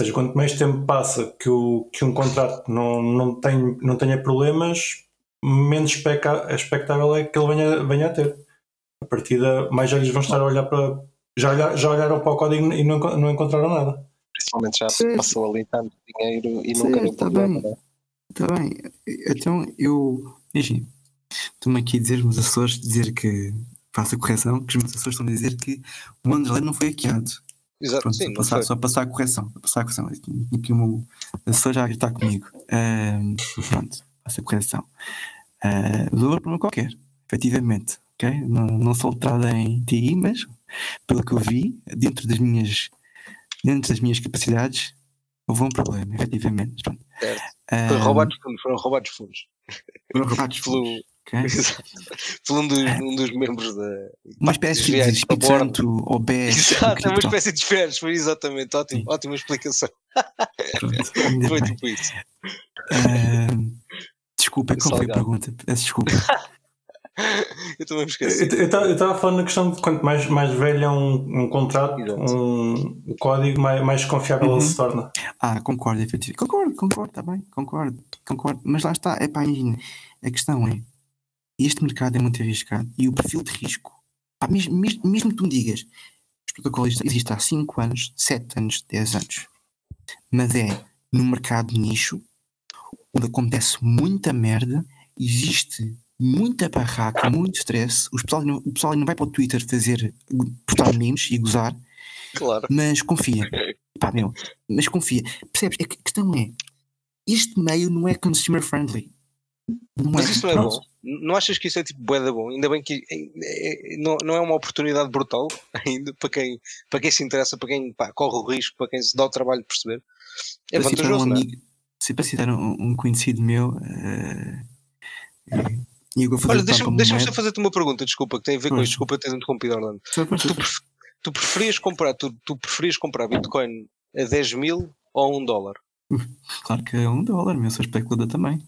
Speaker 1: Ou seja, quanto mais tempo passa que, o, que um contrato não, não, tem, não tenha problemas, menos especa- expectável é que ele venha, venha a ter. A partida, mais olhos vão estar a olhar para. Já, olhar- já olharam para o código e não, não encontraram nada.
Speaker 2: Principalmente já se passou ali tanto dinheiro e nunca deu
Speaker 4: tá bem. Está bem. Então eu. Imagina, estou-me aqui a dizer, os meus assessores, dizer que. Faço a correção, que os meus assessores estão a dizer que o Underland não foi hackeado.
Speaker 5: Exato,
Speaker 4: Pronto,
Speaker 5: sim,
Speaker 4: passar, só passar a correção. Só passar a correção. Aqui o meu assessor já a gritar comigo. Pronto, faço a correção. Uh, dou um problema qualquer, efetivamente. ok? Não, não sou letrado em TI, mas pelo que eu vi, dentro das minhas, dentro das minhas capacidades, houve um problema, efetivamente. Pronto.
Speaker 5: Certo.
Speaker 4: Ahm,
Speaker 5: Foram roubados fundos, foram roubados fundos.
Speaker 4: foram roubados fundos, ok?
Speaker 5: Exato. Por um dos, um dos membros da.
Speaker 4: Uma espécie de Espírito. Santo ou.
Speaker 5: Exato, é uma espécie de esferas, foi exatamente, ótimo,
Speaker 4: Sim.
Speaker 5: ótima explicação.
Speaker 4: Pronto,
Speaker 5: Foi
Speaker 4: bem.
Speaker 5: tipo isso.
Speaker 4: Ahm, Desculpa, qual foi a pergunta? Peço desculpa.
Speaker 5: Eu também me esqueci.
Speaker 1: Eu estava falando na questão de quanto mais, mais velho é um, um contrato,
Speaker 5: Exato.
Speaker 1: um, um código, mais, mais confiável
Speaker 4: Uhum.
Speaker 1: ele se torna.
Speaker 4: Ah, concordo, efetivamente. Concordo, concordo, está bem, concordo, concordo. Mas lá está, é pá, imagina. A questão é: este mercado é muito arriscado e o perfil de risco, pá, mesmo, mesmo, mesmo que tu me digas, os protocolos existem há 5 anos, 7 anos, 10 anos, mas é no mercado nicho, onde acontece muita merda, existe muita barraca, muito stress, os pessoal, o pessoal não vai para o Twitter fazer, postar memes e gozar,
Speaker 2: Claro.
Speaker 4: mas confia. Pá, meu, mas confia. Percebes? É que a questão é: este meio não é consumer friendly.
Speaker 5: Mas
Speaker 4: é.
Speaker 5: isso não é bom. Não achas que isso é tipo bué da bom? Ainda bem que é- é- não, não é uma oportunidade brutal ainda para quem, para quem se interessa, para quem pá, corre o risco, para quem se dá o trabalho de perceber. É
Speaker 4: Para um
Speaker 5: vantajoso, não é?
Speaker 4: amigo, se para citar um, um conhecido meu, fazer
Speaker 5: Olha, deixa-me deixa só fazer-te uma pergunta, desculpa, que tem a ver com isto, desculpa ter interrompido, Orlando. Tu, pref- tu preferias comprar, tu, tu preferias comprar Bitcoin a 10 mil ou a 1 dólar?
Speaker 4: Claro que é um dólar, meu, sou especulador também.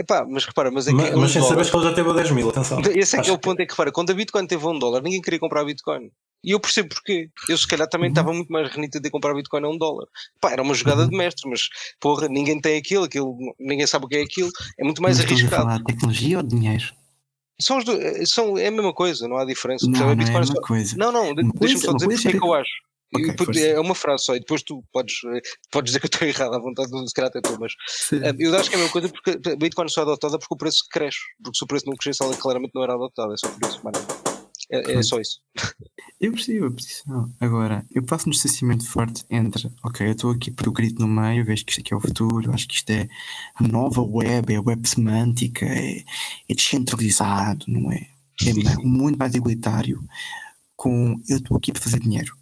Speaker 5: Epá, mas repara, mas é que
Speaker 1: Mas,
Speaker 5: um
Speaker 1: sem saber que ele já teve a 10 mil, atenção.
Speaker 5: Esse é que é o ponto, é que repara, quando a Bitcoin teve a 1 dólar, ninguém queria comprar Bitcoin. E eu percebo porquê. Eu se calhar também
Speaker 4: Uhum.
Speaker 5: estava muito mais renito de comprar Bitcoin a 1 dólar. Pá, era uma jogada
Speaker 4: Uhum.
Speaker 5: de mestre, mas porra, ninguém tem aquilo, aquilo, ninguém sabe o que é aquilo, é muito mais
Speaker 4: Mas
Speaker 5: arriscado.
Speaker 4: falar de tecnologia ou de dinheiro?
Speaker 5: São, os do- eh, são, é a mesma coisa, não há diferença.
Speaker 4: Não, não é a mesma
Speaker 5: só-
Speaker 4: coisa.
Speaker 5: Não, não, deixa-me só dizer porque é
Speaker 4: é
Speaker 5: que eu acho.
Speaker 4: Ok,
Speaker 5: depois-
Speaker 4: força.
Speaker 5: é uma frase só, e depois tu podes, eh, podes dizer que eu estou errado à vontade, se calhar até tu, mas eh, eu acho que é a mesma coisa porque a Bitcoin só é adotada porque o preço cresce. Porque se o preço não crescesse, ela claramente não era adotada. É só por isso, mano. É, é só isso.
Speaker 4: Eu percebo a posição. Agora, eu faço um distanciamento forte entre, ok, eu estou aqui por grito no meio, vejo que isto aqui é o futuro, acho que isto é a nova web, é a web semântica, é, é descentralizado, não é? É mundo mais igualitário. Com, eu estou aqui para fazer dinheiro.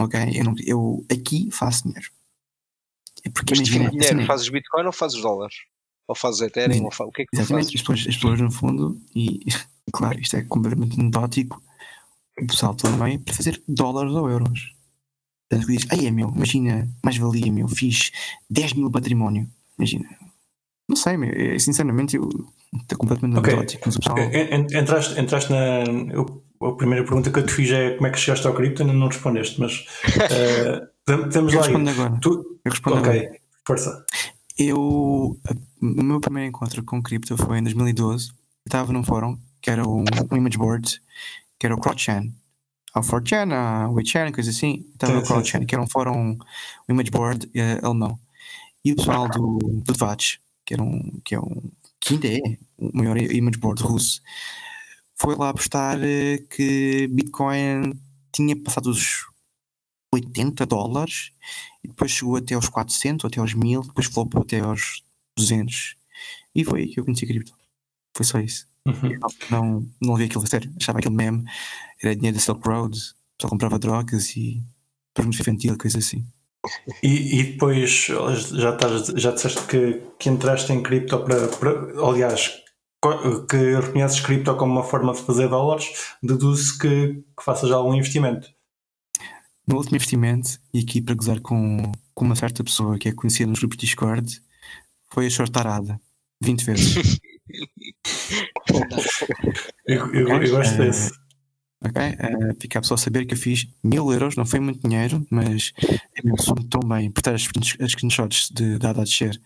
Speaker 4: Ok? Eu, não, eu aqui faço dinheiro. É porque
Speaker 5: Mas
Speaker 4: imagina, essa
Speaker 5: dinheiro,
Speaker 4: nem-
Speaker 5: fazes Bitcoin ou fazes dólares? Ou fazes Ethereum? Ou fa... O que é que tu
Speaker 4: Exatamente,
Speaker 5: fazes?
Speaker 4: as pessoas, as pessoas no fundo, e claro, isto é completamente anedótico, o pessoal meio para fazer dólares ou euros. Portanto, diz, aí é meu, imagina, mais valia, meu, fiz 10 mil património, imagina. Não sei, meu, é, sinceramente, eu estou completamente
Speaker 1: Ok.
Speaker 4: anedótico, pessoal.
Speaker 1: En- en- Entraste, entraste na. eu- a primeira pergunta que eu te fiz é como é que chegaste ao cripto, ainda não respondeste, mas
Speaker 4: Eu
Speaker 1: lá.
Speaker 4: respondo agora.
Speaker 1: Tu,
Speaker 4: Eu respondo agora.
Speaker 1: ok, força.
Speaker 4: Eu, a- o meu primeiro encontro com cripto foi em 2012. Eu estava num fórum que era um, um image board, que era o CrowdChan. O 4chan, há o 8chan, coisa assim. Estava no CrowdChan, que era um fórum, um image board eh, alemão. E o pessoal do, do Dvatch, que, era um, que, é um, que ainda é o maior image board russo, foi lá postar eh, que Bitcoin tinha passado os 80 dólares e depois chegou até aos 400, até aos 1000, depois flopou até aos 200. E foi aí que eu conheci cripto. Foi só isso.
Speaker 1: Uhum.
Speaker 4: Não, não levei aquilo a sério. Achava aquele meme, era dinheiro da Silk Road, só comprava drogas e produto infantil, coisa assim.
Speaker 1: E, e depois já, estás, já disseste que, que entraste em cripto para, para- Aliás, que reconheces cripto como uma forma de fazer dólares, deduz que, que faças algum investimento.
Speaker 4: O meu último investimento, e aqui para gozar com, com uma certa pessoa que é conhecida nos grupos de Discord, foi a shortarada. 20 vezes.
Speaker 1: Eu, eu, eu gosto
Speaker 4: Eh,
Speaker 1: desse.
Speaker 4: Ok? Eh, fica a pessoa a saber que eu fiz mil euros, não foi muito dinheiro, mas é mesmo soube tão bem por ter as, as screenshots de dada a descer.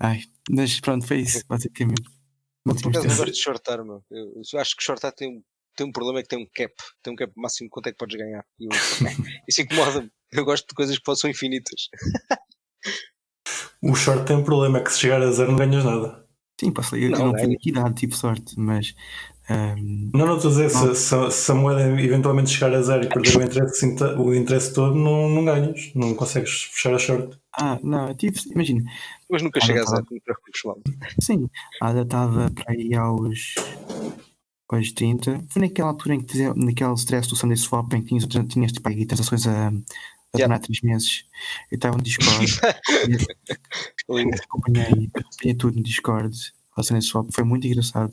Speaker 4: Ai, mas pronto, foi isso, basicamente.
Speaker 5: Não
Speaker 4: investimento.
Speaker 5: gosto de shortar, meu. Eu, eu acho que shortar tem, um- tem um problema é que tem um cap. Tem um cap máximo de quanto é que podes ganhar. E eu- isso incomoda-me. Eu gosto de coisas que possam infinitas.
Speaker 1: O short tem um problema, é que se chegar a zero não ganhas nada.
Speaker 4: Sim, posso, eu,
Speaker 5: Não,
Speaker 4: eu não tenho aqui idade, tive sorte, mas ehm,
Speaker 1: Não, não estou a dizer,
Speaker 4: Não.
Speaker 1: se, se, se a moeda eventualmente chegar a zero e perder o interesse, inte- o interesse todo, não, não ganhas. Não consegues fechar a short.
Speaker 4: ah, não, eu tive, imagina,
Speaker 5: Mas nunca chega a zero, não te preocupes, mal.
Speaker 4: sim, a ADA estava para aí aos, aos 30, foi naquela altura em que tinha- naquele stress do Sunday Swap em que tinhas, tinhas tipo aí transações a, a
Speaker 5: Yeah.
Speaker 4: demorar 3 meses. Eu estava no Discord,
Speaker 5: Lindo.
Speaker 4: acompanhei, acompanhei tudo no Discord, ao Sunday Swap, foi muito engraçado.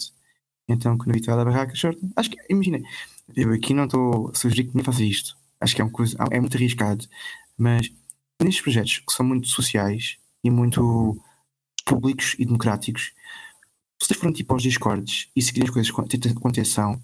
Speaker 4: Então, quando eu vi da barraca, short, acho que, imagina, eu aqui não estou a sugerir que ninguém faça isto, acho que é, uma coisa, é muito arriscado, mas nestes projetos que são muito sociais e muito públicos e democráticos, se vocês forem tipo aos Discords e seguirem as coisas com com- atenção,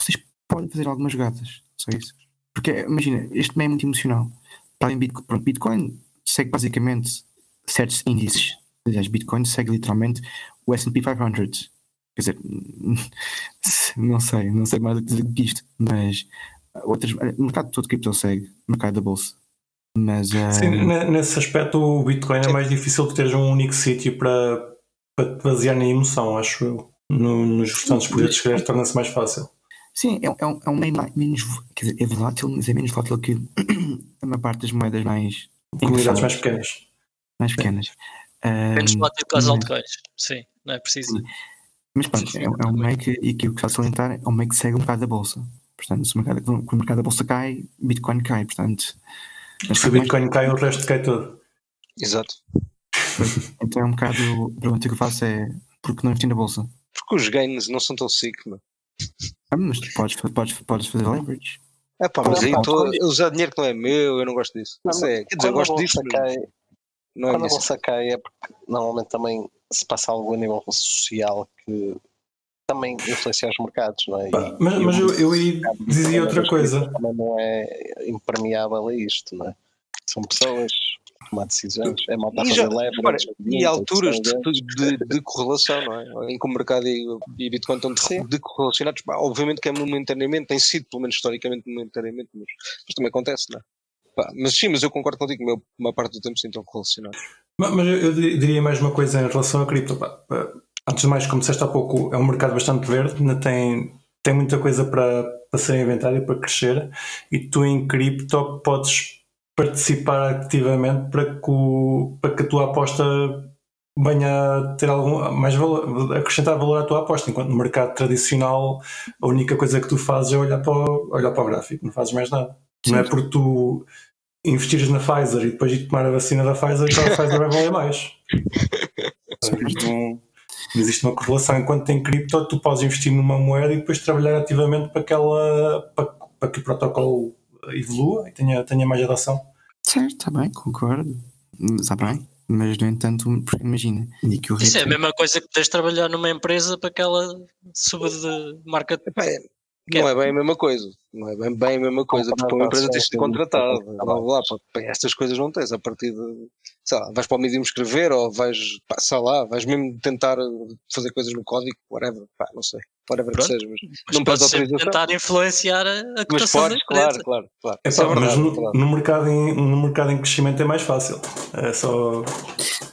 Speaker 4: vocês podem fazer algumas gatas. Só isso. Porque, imagina, este também é muito emocional. Para além Bitcoin, Bitcoin segue basicamente certos índices. Aliás, Bitcoin segue literalmente o S&P 500. Quer dizer, não sei, não sei mais do que isto, mas outras, o mercado todo de cripto segue, o mercado da bolsa. Mas,
Speaker 1: Sim,
Speaker 4: ah,
Speaker 1: ne- nesse aspecto o Bitcoin é mais difícil de teres um único sítio para, para te basear na emoção, acho eu. No- nos restantes projetos, calhar, torna-se mais fácil.
Speaker 4: Sim, é, um- é um, é um menos, quer dizer, é volátil, mas é menos volátil que a maior parte das moedas mais,
Speaker 1: Comunidades mais pequenas.
Speaker 4: mais pequenas.
Speaker 3: Menos volátil que as
Speaker 4: mas-
Speaker 3: altcoins. Sim, não é preciso.
Speaker 4: Mas pronto, é, é um meio que, e aquilo que está a salientar, é um meio que segue o mercado da bolsa. Portanto, se o mercado, quando o mercado da bolsa cai, Bitcoin cai. Portanto,
Speaker 1: Se o
Speaker 4: mais-
Speaker 1: Bitcoin cai, o resto cai todo.
Speaker 5: Exato.
Speaker 4: então é um bocado. A pergunta que eu faço é: por que não investir na bolsa?
Speaker 5: Porque os gains não são tão sick, mano.
Speaker 4: Ah, mas tu podes, podes, podes fazer leverage.
Speaker 5: É pá, mas aí estou a usar dinheiro que não é meu, eu não gosto disso. Não sei, quer dizer, eu gosto disso,
Speaker 2: cai,
Speaker 5: não é a
Speaker 2: quando a bolsa cai é porque normalmente também se passa algo a nível social que também influencia os mercados, não é?
Speaker 1: Pá,
Speaker 2: E-
Speaker 1: mas
Speaker 2: e
Speaker 1: mas eu, eu dizia outra
Speaker 2: das
Speaker 1: coisa.
Speaker 2: Também não é impermeável a isto, não é? São pessoas tomar decisões, é mal para fazer leverage.
Speaker 5: repara, e alturas de, de- de correlação, não é? Em que o mercado e, e Bitcoin estão de, de correlacionados, obviamente que é momentaneamente, tem sido, pelo menos historicamente, momentaneamente, mas, mas também acontece, não é? Pá, mas sim, mas eu concordo contigo, meu, uma parte do tempo sim estão correlacionados.
Speaker 1: Ma- Mas eu eu di- diria mais uma coisa em relação à cripto. pá. Pá, Antes de mais, como disseste há pouco, é um mercado bastante verde, ainda tem, tem muita coisa para, para ser inventada e para crescer. E tu em cripto podes participar ativamente para que, o- para que a tua aposta venha a ter algum mais valor, acrescentar valor à tua aposta, enquanto no mercado tradicional a única coisa que tu fazes é olhar para o, olhar para o gráfico, não fazes mais nada. Não é porque tu investires na Pfizer e depois de tomar a vacina da Pfizer que a Pfizer vai valer mais. Não, existe uma correlação. Enquanto em cripto, tu podes investir numa moeda e depois trabalhar ativamente para, aquela, para, para que o protocolo evolua e tenha, tenha mais adoção.
Speaker 4: Certo, está bem, concordo. Está bem. Mas, no entanto, porque imagina, e que o
Speaker 3: Isso é a mesma coisa que podes trabalhar numa empresa para que ela suba de marca.
Speaker 5: Epá, é-
Speaker 3: Que
Speaker 5: não
Speaker 3: é-
Speaker 5: é bem a mesma coisa. Não é bem, bem a mesma coisa, porque uma empresa tens de blá, pá, pá, estas coisas não tens a partir de. Sei lá, vais para o Medium escrever ou vais, pá, sei lá, vais mesmo tentar fazer coisas no código, whatever, pá, não sei, whatever
Speaker 3: Pronto.
Speaker 5: que seja, mas
Speaker 3: Mas
Speaker 5: não
Speaker 3: podes
Speaker 5: autorização.
Speaker 3: tentar influenciar a, a
Speaker 5: Mas
Speaker 3: cotação da
Speaker 5: podes, claro, claro, claro.
Speaker 1: É
Speaker 5: Isso é
Speaker 1: pá, mas
Speaker 5: verdade,
Speaker 1: no,
Speaker 5: verdade.
Speaker 1: no mercado em, no mercado em crescimento é mais fácil. É só.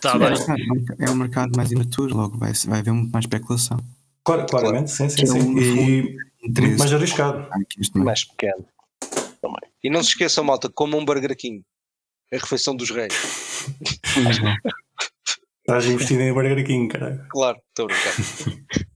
Speaker 3: Tá
Speaker 4: Sim,
Speaker 3: bem.
Speaker 4: é verdade, é um mercado mais imaturo, logo vai, vai haver muito mais especulação.
Speaker 1: Claro, claramente, sim, sim,
Speaker 4: é
Speaker 1: sim.
Speaker 4: um
Speaker 1: E muito mais arriscado.
Speaker 4: meio.
Speaker 2: mais pequeno.
Speaker 5: E não se esqueçam, malta, como um Burger King. A refeição dos reis.
Speaker 1: Estás investido em Burger King, caralho.
Speaker 5: Claro, estou a brincar.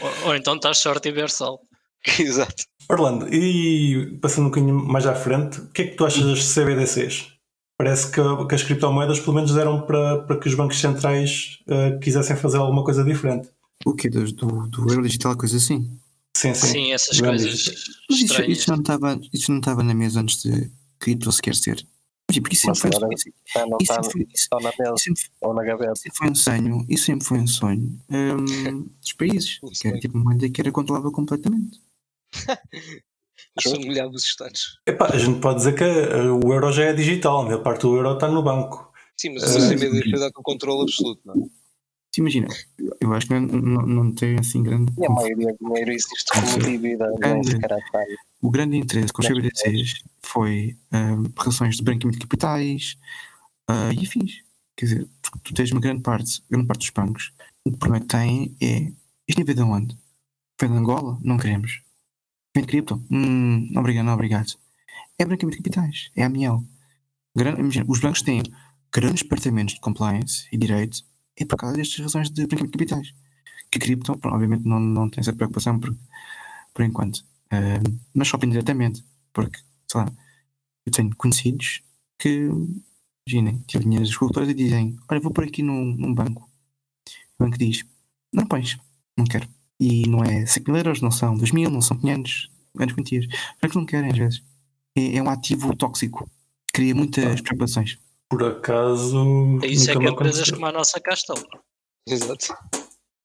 Speaker 3: Ou, ou então estás sorte e ver sol.
Speaker 5: Exato.
Speaker 1: Orlando, e passando um bocadinho mais à frente, o que é que tu achas das CBDCs? Parece que, que as criptomoedas pelo menos deram para, para que os bancos centrais eh, quisessem fazer alguma coisa diferente.
Speaker 4: O quê? Do, do, do euro digital, coisa assim?
Speaker 1: Sim, sim.
Speaker 3: Sim, essas coisas.
Speaker 4: Mas isso, isso, não estava, isso não estava na mesa antes de cripto sequer ser. Porque isso
Speaker 2: Mas
Speaker 4: sempre foi,
Speaker 2: agora
Speaker 4: isso, sempre foi, isso,
Speaker 2: está na mesa
Speaker 4: isso sempre,
Speaker 2: ou na gaveta.
Speaker 4: isso sempre foi um sonho, isso sempre foi um sonho hum, dos países.
Speaker 5: Um
Speaker 4: Que era tipo uma moeda que era controlável completamente.
Speaker 5: São dos estados.
Speaker 1: Epá, a gente pode dizer que eh, o euro já é digital, a maior parte do euro está no banco.
Speaker 5: Sim, mas
Speaker 1: Eh,
Speaker 5: a CBDC dá com controle absoluto, não é?
Speaker 4: Imagina, eu acho que não, não, não tem assim grande.
Speaker 2: E a maioria do dinheiro existe como dívida, taxa.
Speaker 4: O grande interesse com os CBDCs foi hum, relações de branqueamento de capitais ah, e afins. Quer dizer, tu tens uma grande parte, grande parte dos bancos, o problema que têm é isto vem de onde? Vem de Angola? Não queremos. Vem de cripto? Hum, obrigado, não, obrigado. É branqueamento de capitais, é a miel. Grande, imagina, os bancos têm grandes departamentos de compliance e direito é por causa destas razões de branqueamento de capitais. Que cripto, obviamente, não, não tem essa preocupação por, por enquanto. Uh, mas shopping diretamente, porque, sei lá, eu tenho conhecidos que, imaginem, tiram dinheiro das corretoras e dizem: Olha, vou por aqui num, num banco. O banco diz: Não pões, não quero. E não é 5 mil euros, não são 2 mil, não são 500, grandes quantias. Os bancos não querem, às vezes. É, é um ativo tóxico, cria muitas preocupações.
Speaker 1: Por acaso.
Speaker 3: Isso é que
Speaker 1: me
Speaker 3: empresas
Speaker 1: aconteceu.
Speaker 3: como a nossa cá estão.
Speaker 5: Exato.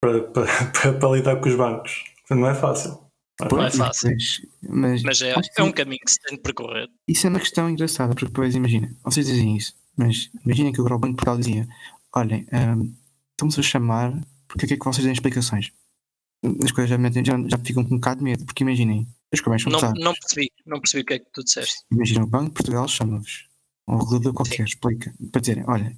Speaker 1: Para, para, para, para lidar com os bancos. Não é fácil.
Speaker 3: Não é fácil.
Speaker 4: Mas, mas,
Speaker 3: Mas é,
Speaker 4: acho que
Speaker 3: é um caminho que se tem de percorrer.
Speaker 4: Isso é uma questão engraçada, porque depois imagina, vocês dizem isso, mas imagina que agora o Banco de Portugal dizia: olhem, hum, estamos a chamar, porque é que é que vocês deem explicações? As coisas já, metem- já, já ficam com um bocado de medo, porque imaginem, as coisas são
Speaker 3: Não, não percebi, não percebi o que é que tu disseste.
Speaker 4: Imagina, o Banco de Portugal chama-vos, um regulador qualquer, explica, para dizerem: olha,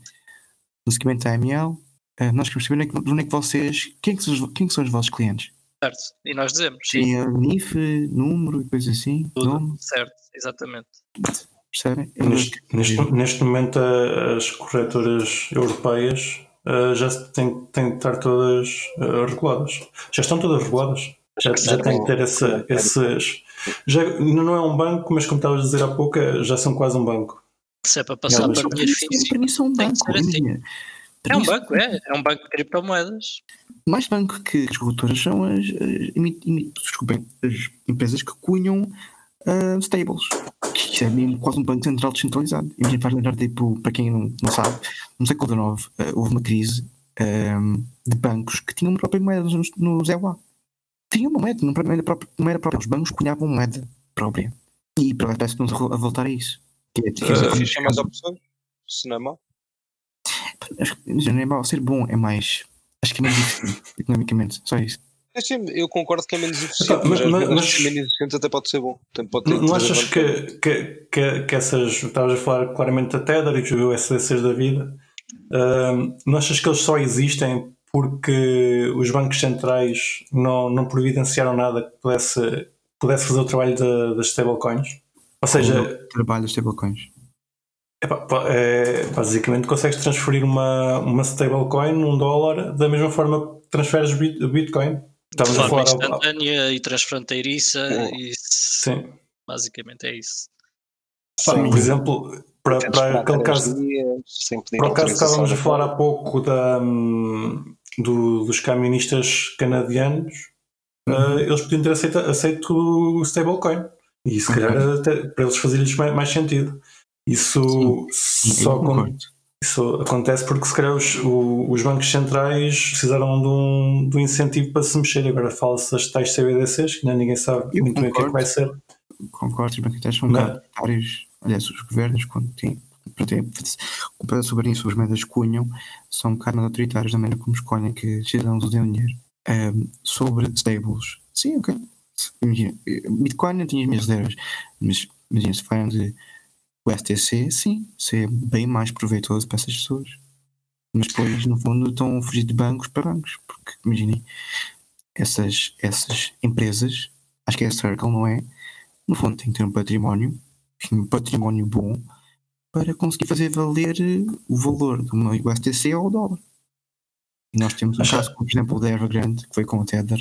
Speaker 4: no seguimento da AML, eh, nós queremos saber onde é que, onde é que vocês, quem é que, são, os- quem é que são os vossos clientes?
Speaker 3: Certo? E nós dizemos, sim,
Speaker 4: E NIF, número e coisas assim,
Speaker 3: tudo.
Speaker 4: nome,
Speaker 3: Certo, exatamente.
Speaker 4: percebem?
Speaker 1: Neste, neste, neste momento, a- as corretoras europeias ah, já têm, têm de estar todas reguladas. Já estão todas reguladas. Já, já têm que ter esse, esses. Já, não é um banco, mas como estavas a dizer há pouco, é- já são quase um banco.
Speaker 3: Se é para passar para dinheiro físico.
Speaker 4: mim são um banco.
Speaker 3: É um banco, é. É um banco de criptomoedas.
Speaker 4: mais banco que as corretoras são as, as, desculpem, as empresas que cunham ah, stables. Que Isso é mesmo quase um banco central descentralizado. Imagina, faz lembrar, tipo, para quem não, não sabe, no século XIX ah, houve uma crise ah, de bancos que tinham uma própria moeda no, no ZEUA. Tinham uma moeda, não era própria. Os bancos cunhavam moeda própria. E parece que não a voltar a isso. Que é, que é-
Speaker 5: é há mais opções. Se não é mau.
Speaker 4: acho que não é mau ser bom, é mais. Acho que é mais difícil economicamente. Só isso.
Speaker 5: É sim, Eu concordo que é menos eficiente,
Speaker 1: Epá,
Speaker 5: mas,
Speaker 1: mas- mas-
Speaker 5: ser menos eficiente até pode ser bom. Pode ter
Speaker 1: Não, achas que, que, que, que essas. Estavas a falar claramente da Tether e dos USDCs da vida. ah, não achas que eles só existem porque os bancos centrais não, não providenciaram nada que pudesse, pudesse fazer o trabalho da- das stablecoins? Ou seja,
Speaker 4: Trabalho stablecoins.
Speaker 1: epá, pá, é, basicamente consegues transferir uma, uma stablecoin, um dólar, da mesma forma que transferes bit- Bitcoin.
Speaker 3: De
Speaker 1: Estavas a
Speaker 3: forma
Speaker 1: falar. ao-
Speaker 3: instantânea e transfronteiriça.
Speaker 5: Oh.
Speaker 3: E
Speaker 1: Sim.
Speaker 3: basicamente é isso.
Speaker 1: Pá,
Speaker 5: Sim.
Speaker 1: por exemplo, para, para aquele caso.
Speaker 2: pedir
Speaker 1: Por acaso
Speaker 2: autorização
Speaker 1: estávamos a falar há pouco da, do- dos camionistas canadianos. Ah, eles podiam ter aceito, aceito o stablecoin. E se calhar até, para eles fazia-lhes mais, mais sentido. Isso só acon-
Speaker 4: concordo.
Speaker 1: isso acontece porque se calhar os, o- os bancos centrais precisaram de um, de um incentivo para se mexer. Agora fala-se das tais CBDCs, que ainda ninguém sabe
Speaker 4: Eu
Speaker 1: muito bem o que é que
Speaker 4: concordo.
Speaker 1: vai ser.
Speaker 4: Concordo, os banqueiros são
Speaker 1: Não.
Speaker 4: autoritários. Aliás, os governos, quando têm para comprar soberania sobre as moedas que cunham, são um bocado autoritários da maneira como escolhem que os cidadãos usem o dinheiro. Ahm, sobre stables, sim, ok. Imagina, eh, Bitcoin eu tinha as minhas reservas, mas imagina, se falam de USTC, sim, isso é bem mais proveitoso para essas pessoas. Mas depois, no fundo, estão a fugir de bancos para bancos, porque imaginem, essas, essas empresas, acho que é a Circle, não é? No fundo, tem que ter um património, um património bom, para conseguir fazer valer eh, o valor de uma USDC ao dólar. E nós temos um
Speaker 1: Acho-
Speaker 4: caso, como, por exemplo, o da Evergrande, que foi com o Tether,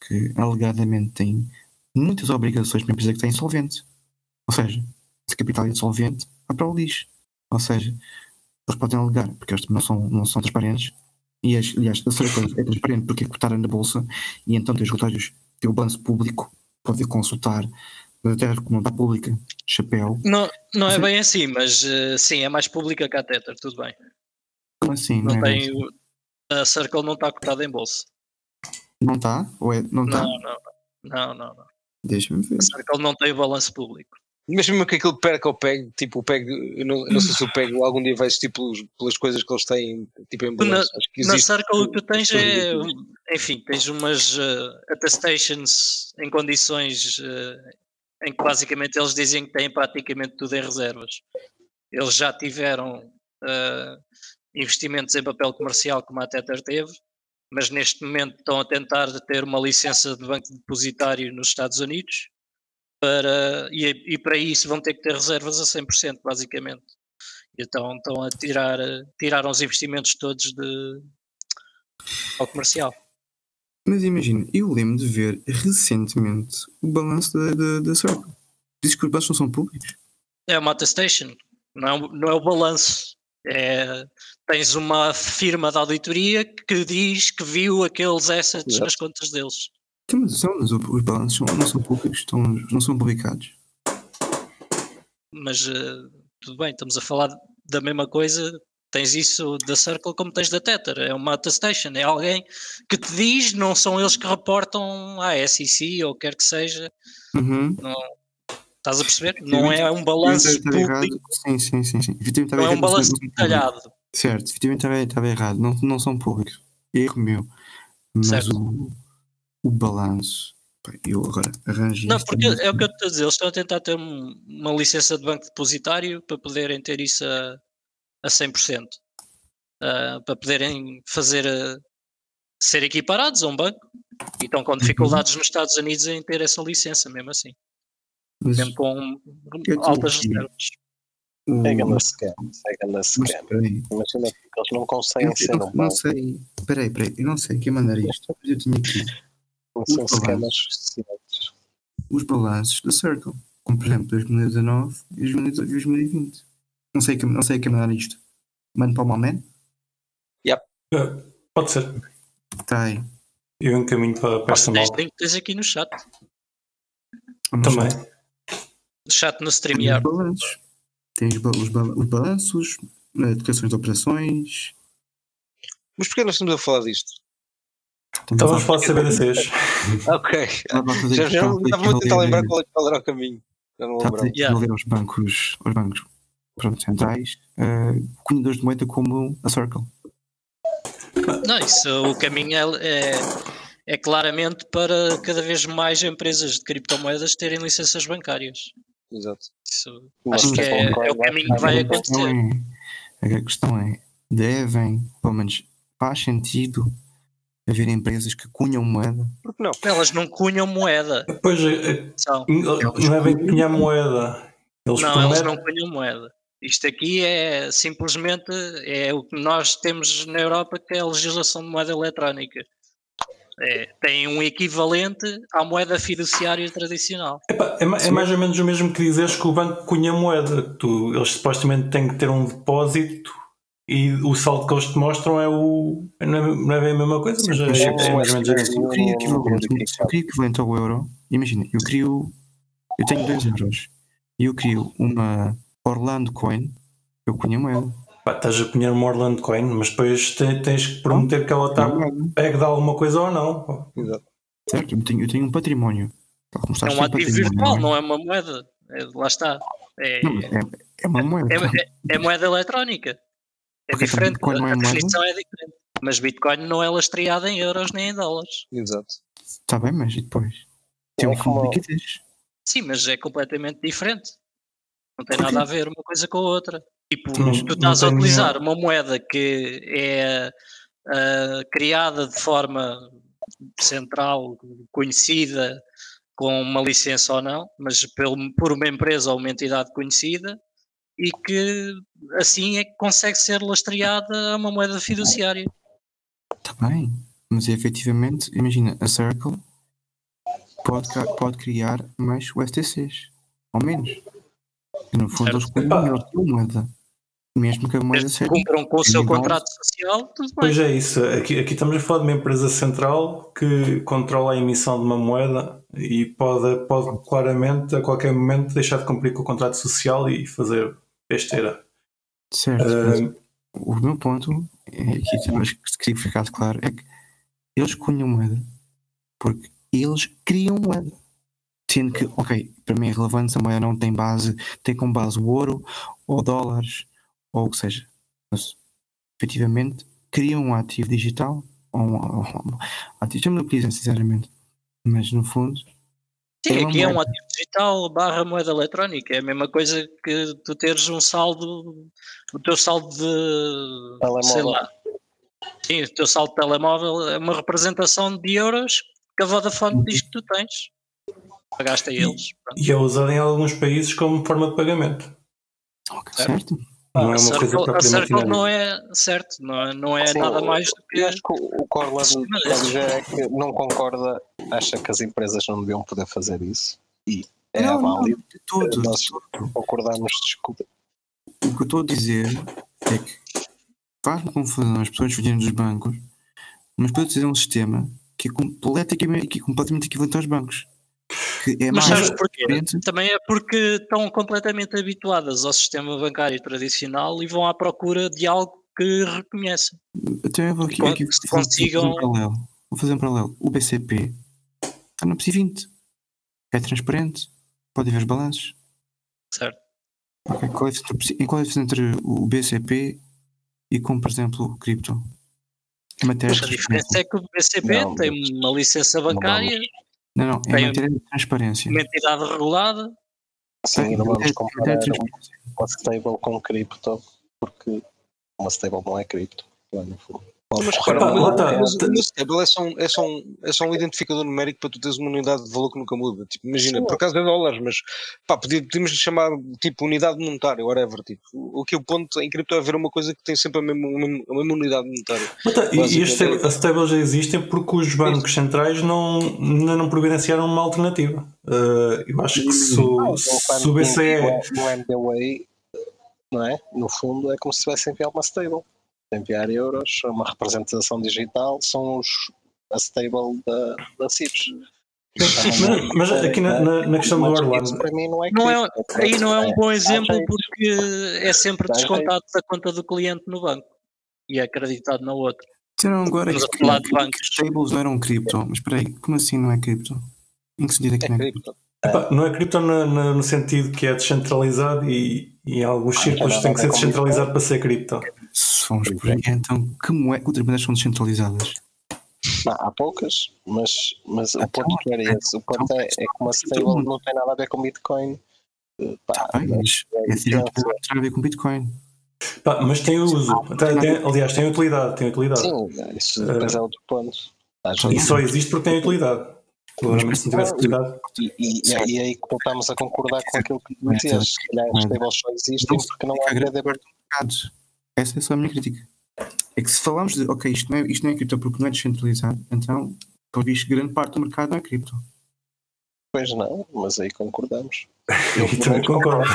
Speaker 4: que alegadamente tem muitas obrigações para uma empresa que está insolvente. Ou seja, se capital é insolvente, vai para o lixo. Ou seja, eles podem alegar, porque eles não são, não são transparentes, e as- aliás, a Circle é transparente porque é cotada na bolsa, e então tem os relatórios, o balanço público, pode consultar, até não está pública, chapéu.
Speaker 3: Não, não é
Speaker 4: Sim.
Speaker 3: bem assim, mas eh, sim, é mais pública que a Tether, tudo bem.
Speaker 4: Como assim?
Speaker 3: Não
Speaker 4: Não, é
Speaker 3: tem
Speaker 4: bem?
Speaker 3: o- a Circle não está cotada em bolsa.
Speaker 4: Não está? Ou é? Não está?
Speaker 3: Não, não, não, não, não.
Speaker 4: Deixa-me ver.
Speaker 3: A Circle não tem o balanço público.
Speaker 5: Mas mesmo que aquilo perca o PEG, tipo, o PEG, eu não, não sei se o PEG algum dia vai existir pelos, pelas coisas que eles têm, tipo, em
Speaker 3: na-
Speaker 5: balanço. Acho que
Speaker 3: Na
Speaker 5: existe.
Speaker 3: Circle o que tu tens é, enfim, tens umas eh, attestations em condições eh, em que basicamente eles dizem que têm praticamente tudo em reservas. Eles já tiveram eh, investimentos em papel comercial como a Tether teve, mas neste momento estão a tentar ter uma licença de banco depositário nos Estados Unidos para, e, e para isso vão ter que ter reservas a 100%, basicamente. Então estão a tirar, tiraram os investimentos todos de, ao comercial.
Speaker 4: Mas imagina, eu lembro de ver recentemente o balanço da, da, da Circle. Diz que os balanços não são públicos.
Speaker 3: É uma attestation, não é, não é o balanço. É, tens uma firma de auditoria que diz que viu aqueles assets
Speaker 5: Exato.
Speaker 3: nas contas deles.
Speaker 4: Então, mas, são, mas os balanços não são públicos, estão, não são publicados.
Speaker 3: Mas eh, tudo bem, estamos a falar da mesma coisa, tens isso da Circle como tens da Tether, é uma attestation, é alguém que te diz, não são eles que reportam à SEC ou quer que seja,
Speaker 4: Uhum.
Speaker 3: estás a perceber? Não é um balanço público.
Speaker 4: Sim, sim, sim. sim.
Speaker 3: Não é um balanço
Speaker 4: não- não-
Speaker 3: detalhado.
Speaker 4: Certo, efetivamente estava, estava errado. Não, não são públicos. Erro meu. Mas
Speaker 3: Certo.
Speaker 4: o, o balanço. Eu agora arranjo
Speaker 3: Não, porque é o que eu estou a dizer, eles estão a tentar ter um- uma licença de banco depositário para poderem ter isso a, a 100%. ah, para poderem fazer a- ser equiparados a um banco e estão com dificuldades nos Estados Unidos em ter essa licença, mesmo assim,
Speaker 4: Mas
Speaker 3: mesmo com altas reservas.
Speaker 2: É grande scam. É grande
Speaker 4: mas
Speaker 2: Imagina que eles não
Speaker 4: eu,
Speaker 2: conseguem ser
Speaker 4: eu
Speaker 2: um
Speaker 4: não sei. Peraí, peraí, eu não sei quem mandar isto. Mas eu tinha aqui
Speaker 2: sem
Speaker 4: os
Speaker 2: scammers suficientes.
Speaker 4: os balanços da Circle. Como por exemplo 2019 e 2020. Não sei quem, não sei quem mandar isto. Mando para o Malman?
Speaker 1: Eh, Pode ser.
Speaker 4: Está aí.
Speaker 1: Eu encaminho para, para esta
Speaker 3: Tens
Speaker 1: malta.
Speaker 3: link, tens aqui no chat,
Speaker 4: Vamos
Speaker 1: Também.
Speaker 3: chat no StreamYard.
Speaker 4: balanços. Tem os, ba- os, ba- os balanços, eh, declarações de operações.
Speaker 5: Mas porquê nós estamos a falar disto?
Speaker 1: Então vamos falar de CBDCs.
Speaker 5: Ok.
Speaker 4: A
Speaker 5: Já, estava a tentar lembrar qual, é- qual era o caminho. Já não
Speaker 4: a
Speaker 5: lembrava.
Speaker 3: Yeah.
Speaker 4: aos bancos, aos bancos pronto, centrais, uh, cunhadores de moeda como a Circle.
Speaker 3: Não, isso o caminho é, é, é claramente para cada vez mais empresas de criptomoedas terem licenças bancárias.
Speaker 5: Exato.
Speaker 3: Isso acho que é, é o caminho que vai
Speaker 4: a questão
Speaker 3: acontecer.
Speaker 4: é, a questão é, devem, pelo menos faz sentido haver empresas que cunham moeda.
Speaker 5: Por que não?
Speaker 3: Elas não cunham moeda.
Speaker 1: Depois eh,
Speaker 3: São.
Speaker 1: não é bem cunhar moeda. Eles
Speaker 3: Não,
Speaker 1: prometem-
Speaker 3: não cunham moeda. Isto aqui é simplesmente é o que nós temos na Europa, que é a legislação de moeda eletrónica. É, tem um equivalente à moeda fiduciária tradicional.
Speaker 1: Epá, é, é mais ou menos o mesmo que dizeres que o banco cunha moeda. Tu, eles supostamente têm que ter um depósito e o saldo que eles te mostram é o. Não é, não é bem a mesma coisa, mas é,
Speaker 4: mas
Speaker 1: é,
Speaker 4: é-
Speaker 1: mais ou menos
Speaker 4: eu
Speaker 2: Não,
Speaker 4: equivalente, eu crio equivalente ao euro, imagina, eu crio, eu tenho 2 euros e eu crio uma Orlando Coin, eu cunho moeda.
Speaker 1: Pá, estás a cunhar uma Orlando Coin, mas depois te- tens que prometer que ela está
Speaker 4: É moeda,
Speaker 1: peg de alguma coisa ou não.
Speaker 5: Exato.
Speaker 4: certo? Eu tenho, eu tenho um património.
Speaker 3: É um ativo virtual,
Speaker 4: é?
Speaker 3: não é uma moeda. É, lá está. É,
Speaker 4: Não, é, é uma moeda.
Speaker 3: é, é- é moeda eletrónica. É
Speaker 4: Porque
Speaker 3: diferente.
Speaker 4: Bitcoin não é
Speaker 3: a
Speaker 4: moeda?
Speaker 3: definição é diferente. Mas Bitcoin não é lastreada em euros nem em dólares.
Speaker 5: Exato.
Speaker 4: Está bem, mas e depois? Tem
Speaker 2: É
Speaker 4: um fundo de liquidez.
Speaker 3: Sim, mas é completamente diferente. Não tem nada a ver uma coisa com a outra. Tipo,
Speaker 1: Não-
Speaker 3: tu estás a utilizar uma moeda que é ah, criada de forma central, conhecida, com uma licença ou não, mas pelo, por uma empresa ou uma entidade conhecida, e que assim é que consegue ser lastreada a uma moeda fiduciária.
Speaker 4: Está bem, mas efetivamente, imagina, a Circle pode, pode criar mais USTCs, ao menos. E no fundo, eles eles têm moeda. Mesmo que a moeda seja.
Speaker 3: cumpram com o seu contrato social, tudo bem.
Speaker 1: Pois é isso. Aqui, aqui estamos a falar de uma empresa central que controla a emissão de uma moeda e pode, pode claramente, a qualquer momento, deixar de cumprir com o contrato social e fazer besteira.
Speaker 4: Certo,
Speaker 1: Ah,
Speaker 4: o meu ponto é que temos que queria que ficasse claro é que eles cunham moeda porque eles criam moeda. Sendo que, ok, para mim é relevante se a moeda não tem base, tem como base o ouro ou dólares ou o que seja. Mas efetivamente criam um ativo digital ou um, ou um ativo, o que dizem, sinceramente. Mas no fundo,
Speaker 3: Sim,
Speaker 4: É
Speaker 3: aqui é um
Speaker 4: moeda.
Speaker 3: ativo digital barra moeda eletrónica. É a mesma coisa que tu teres um saldo, o teu saldo de
Speaker 2: Telemóvel.
Speaker 3: sei lá. Sim, o teu saldo de telemóvel é uma representação de euros que a Vodafone diz que tu tens. Pagaste a eles. pronto.
Speaker 1: e é usado em alguns países como forma de pagamento.
Speaker 4: ok,
Speaker 3: Certo.
Speaker 4: certo?
Speaker 1: Não é
Speaker 3: a
Speaker 1: uma coisa
Speaker 3: Circle, a
Speaker 1: propriamente inédita.
Speaker 3: não é certo, não é, não é
Speaker 2: Sim,
Speaker 3: nada mais do que.
Speaker 2: Eu acho que o a dizer é que não concorda, acha que as empresas não deviam poder fazer isso. E é
Speaker 4: não, não,
Speaker 2: válido.
Speaker 4: de todo,
Speaker 2: Nós
Speaker 4: de
Speaker 2: concordamos, desculpa.
Speaker 4: O que eu estou a dizer é que faz-me confusão as pessoas fugirem dos bancos, mas para dizer um sistema que é completamente, que é completamente equivalente aos bancos. É
Speaker 3: Mas sabes porquê? Também é porque estão completamente habituadas ao sistema bancário tradicional e vão à procura de algo que reconhecem.
Speaker 4: Então eu vou aqui, aqui
Speaker 3: se
Speaker 4: vou fazer
Speaker 3: consigam-
Speaker 4: um paralelo. Vou fazer um paralelo. O BCP está na PSI 20. É transparente. Pode ver os balanços.
Speaker 3: Certo?
Speaker 4: Ok, Qual é a diferença entre- em qual é a diferença entre o BCP e como, por exemplo, o cripto?
Speaker 3: Mas a diferença é que o BCP
Speaker 2: Não,
Speaker 3: tem uma licença bancária,
Speaker 4: Não, não,
Speaker 3: tem-
Speaker 4: matéria de transparência.
Speaker 3: uma entidade regulada.
Speaker 2: Sim, não vamos comparar uma stable com cripto, porque uma stable não é cripto. lá no fundo.
Speaker 5: Mas
Speaker 1: Epá,
Speaker 5: repara,
Speaker 1: lá tá.
Speaker 5: mas o stable é só, um, é, só um, é só um identificador numérico para tu teres uma unidade de valor que nunca muda. Tipo, imagina,
Speaker 2: Sim.
Speaker 5: por acaso é dólares, mas pá, podíamos lhe chamar tipo unidade monetária, whatever. Tipo, o, o que o ponto em cripto é haver uma coisa que tem sempre a mesma, a mesma, unidade monetária.
Speaker 1: Mas tá, e, as stables, as stables já existem porque os bancos centrais não, ainda não providenciaram uma alternativa. Uh, eu acho que se, o-
Speaker 2: Ah, então,
Speaker 1: se
Speaker 2: quando
Speaker 1: o BCE.
Speaker 2: No não é? No fundo, é como se tivesse enviado uma stable. Enviar euros, uma representação digital, são os, a stable da, da CIPS.
Speaker 1: Mas, mas aqui na, na, na questão do Orlando,
Speaker 2: para mim não é
Speaker 3: Não é, aí não é um bom exemplo porque é sempre descontado da conta do cliente no banco e é acreditado na outra.
Speaker 4: Disseram agora que, que stables não eram cripto. Mas espera aí, como assim não é cripto? Em que sentido é que
Speaker 5: É
Speaker 4: não é
Speaker 5: cripto.
Speaker 1: epá, não é cripto na- na- no sentido que é descentralizado e, e em alguns círculos
Speaker 2: nada
Speaker 1: tem
Speaker 2: a
Speaker 1: que ser descentralizado para ser cripto.
Speaker 4: Se formos por aí, então que moedas que outras moedas são descentralizadas?
Speaker 2: Não, há poucas, mas, mas o
Speaker 4: Então,
Speaker 2: ponto que era esse. O ponto é, é que uma stable não tem nada a ver com Bitcoin. Eh, Pá,
Speaker 4: Tá bem, mas
Speaker 2: é
Speaker 4: esse direito
Speaker 2: diferente.
Speaker 4: não tem a ver com Bitcoin.
Speaker 1: Pá, mas tem uso, tem- tem- aliás, tem utilidade. Tem utilidade.
Speaker 2: Sim, isso depois é outro ponto.
Speaker 1: E só existe porque tem utilidade. Claramente, se não tivesse utilidade.
Speaker 2: E, e, e aí que voltamos a concordar com aquilo que dizias. Se calhar as stables só existem porque não há
Speaker 4: Fica
Speaker 2: rede aberta.
Speaker 4: mercados. Essa é só a minha crítica. É que se falamos de, ok, isto não é, isto não é cripto porque não é descentralizado, então, por visto, grande parte do mercado não é cripto.
Speaker 2: Pois não, mas aí concordamos.
Speaker 1: E também concordo.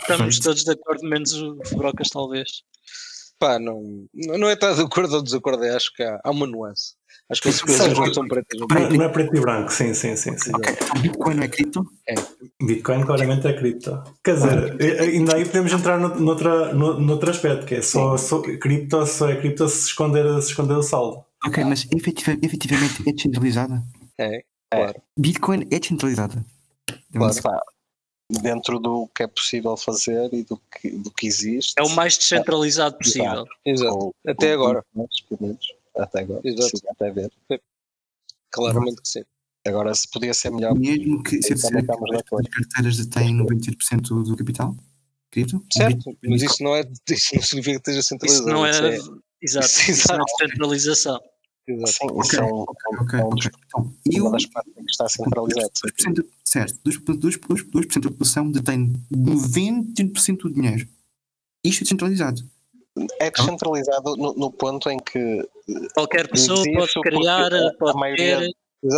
Speaker 3: Estamos todos de acordo, menos o Brocas, talvez.
Speaker 5: Pá, não, não é estar de acordo ou desacordo, é, acho que há, há uma nuance. Acho que as coisas não são pretas. não
Speaker 1: Não, não é preto e branco, sim, sim, sim. sim.
Speaker 4: Ok, então Bitcoin não é cripto?
Speaker 1: Bitcoin claramente é cripto. Quer dizer, eh, ainda aí podemos entrar no, noutra, no, noutro aspecto, que é só, só cripto, só é cripto se esconder, se esconder o saldo.
Speaker 4: Ok, mas efetiva- efetivamente é descentralizada?
Speaker 5: É, claro.
Speaker 4: Bitcoin é descentralizada?
Speaker 5: Claro.
Speaker 2: Pá, dentro do que é possível fazer e do que, do que existe.
Speaker 3: É o mais descentralizado possível.
Speaker 5: Exato.
Speaker 2: ou-
Speaker 5: Até
Speaker 2: ou-
Speaker 5: agora.
Speaker 2: pelo menos, Até agora.
Speaker 5: Exato.
Speaker 2: Sim, até ver.
Speaker 5: Claramente que sim.
Speaker 2: Agora, se podia ser melhor,
Speaker 4: Mesmo que se
Speaker 2: de acordo.
Speaker 4: as carteiras detêm 98% do capital? Cripto?
Speaker 5: Certo, mas isso não, é, isso não significa que esteja
Speaker 3: Isso
Speaker 5: centralizado.
Speaker 3: não é.
Speaker 5: isso
Speaker 3: Exato,
Speaker 5: Isso,
Speaker 3: isso não é
Speaker 5: exato.
Speaker 3: descentralização.
Speaker 5: exato.
Speaker 2: sim, isso é, um,
Speaker 4: Ok,
Speaker 2: é um dos-
Speaker 4: ok. Então, eu,
Speaker 2: uma das partes que está centralizado. sim.
Speaker 4: 2%, certo, 2%, 2%, 2% da população detém 91% do dinheiro. Isto é descentralizado.
Speaker 2: É descentralizado no, no ponto em que
Speaker 3: Qualquer pessoa pode criar,
Speaker 2: a- a
Speaker 3: pode
Speaker 2: maioria
Speaker 3: ter.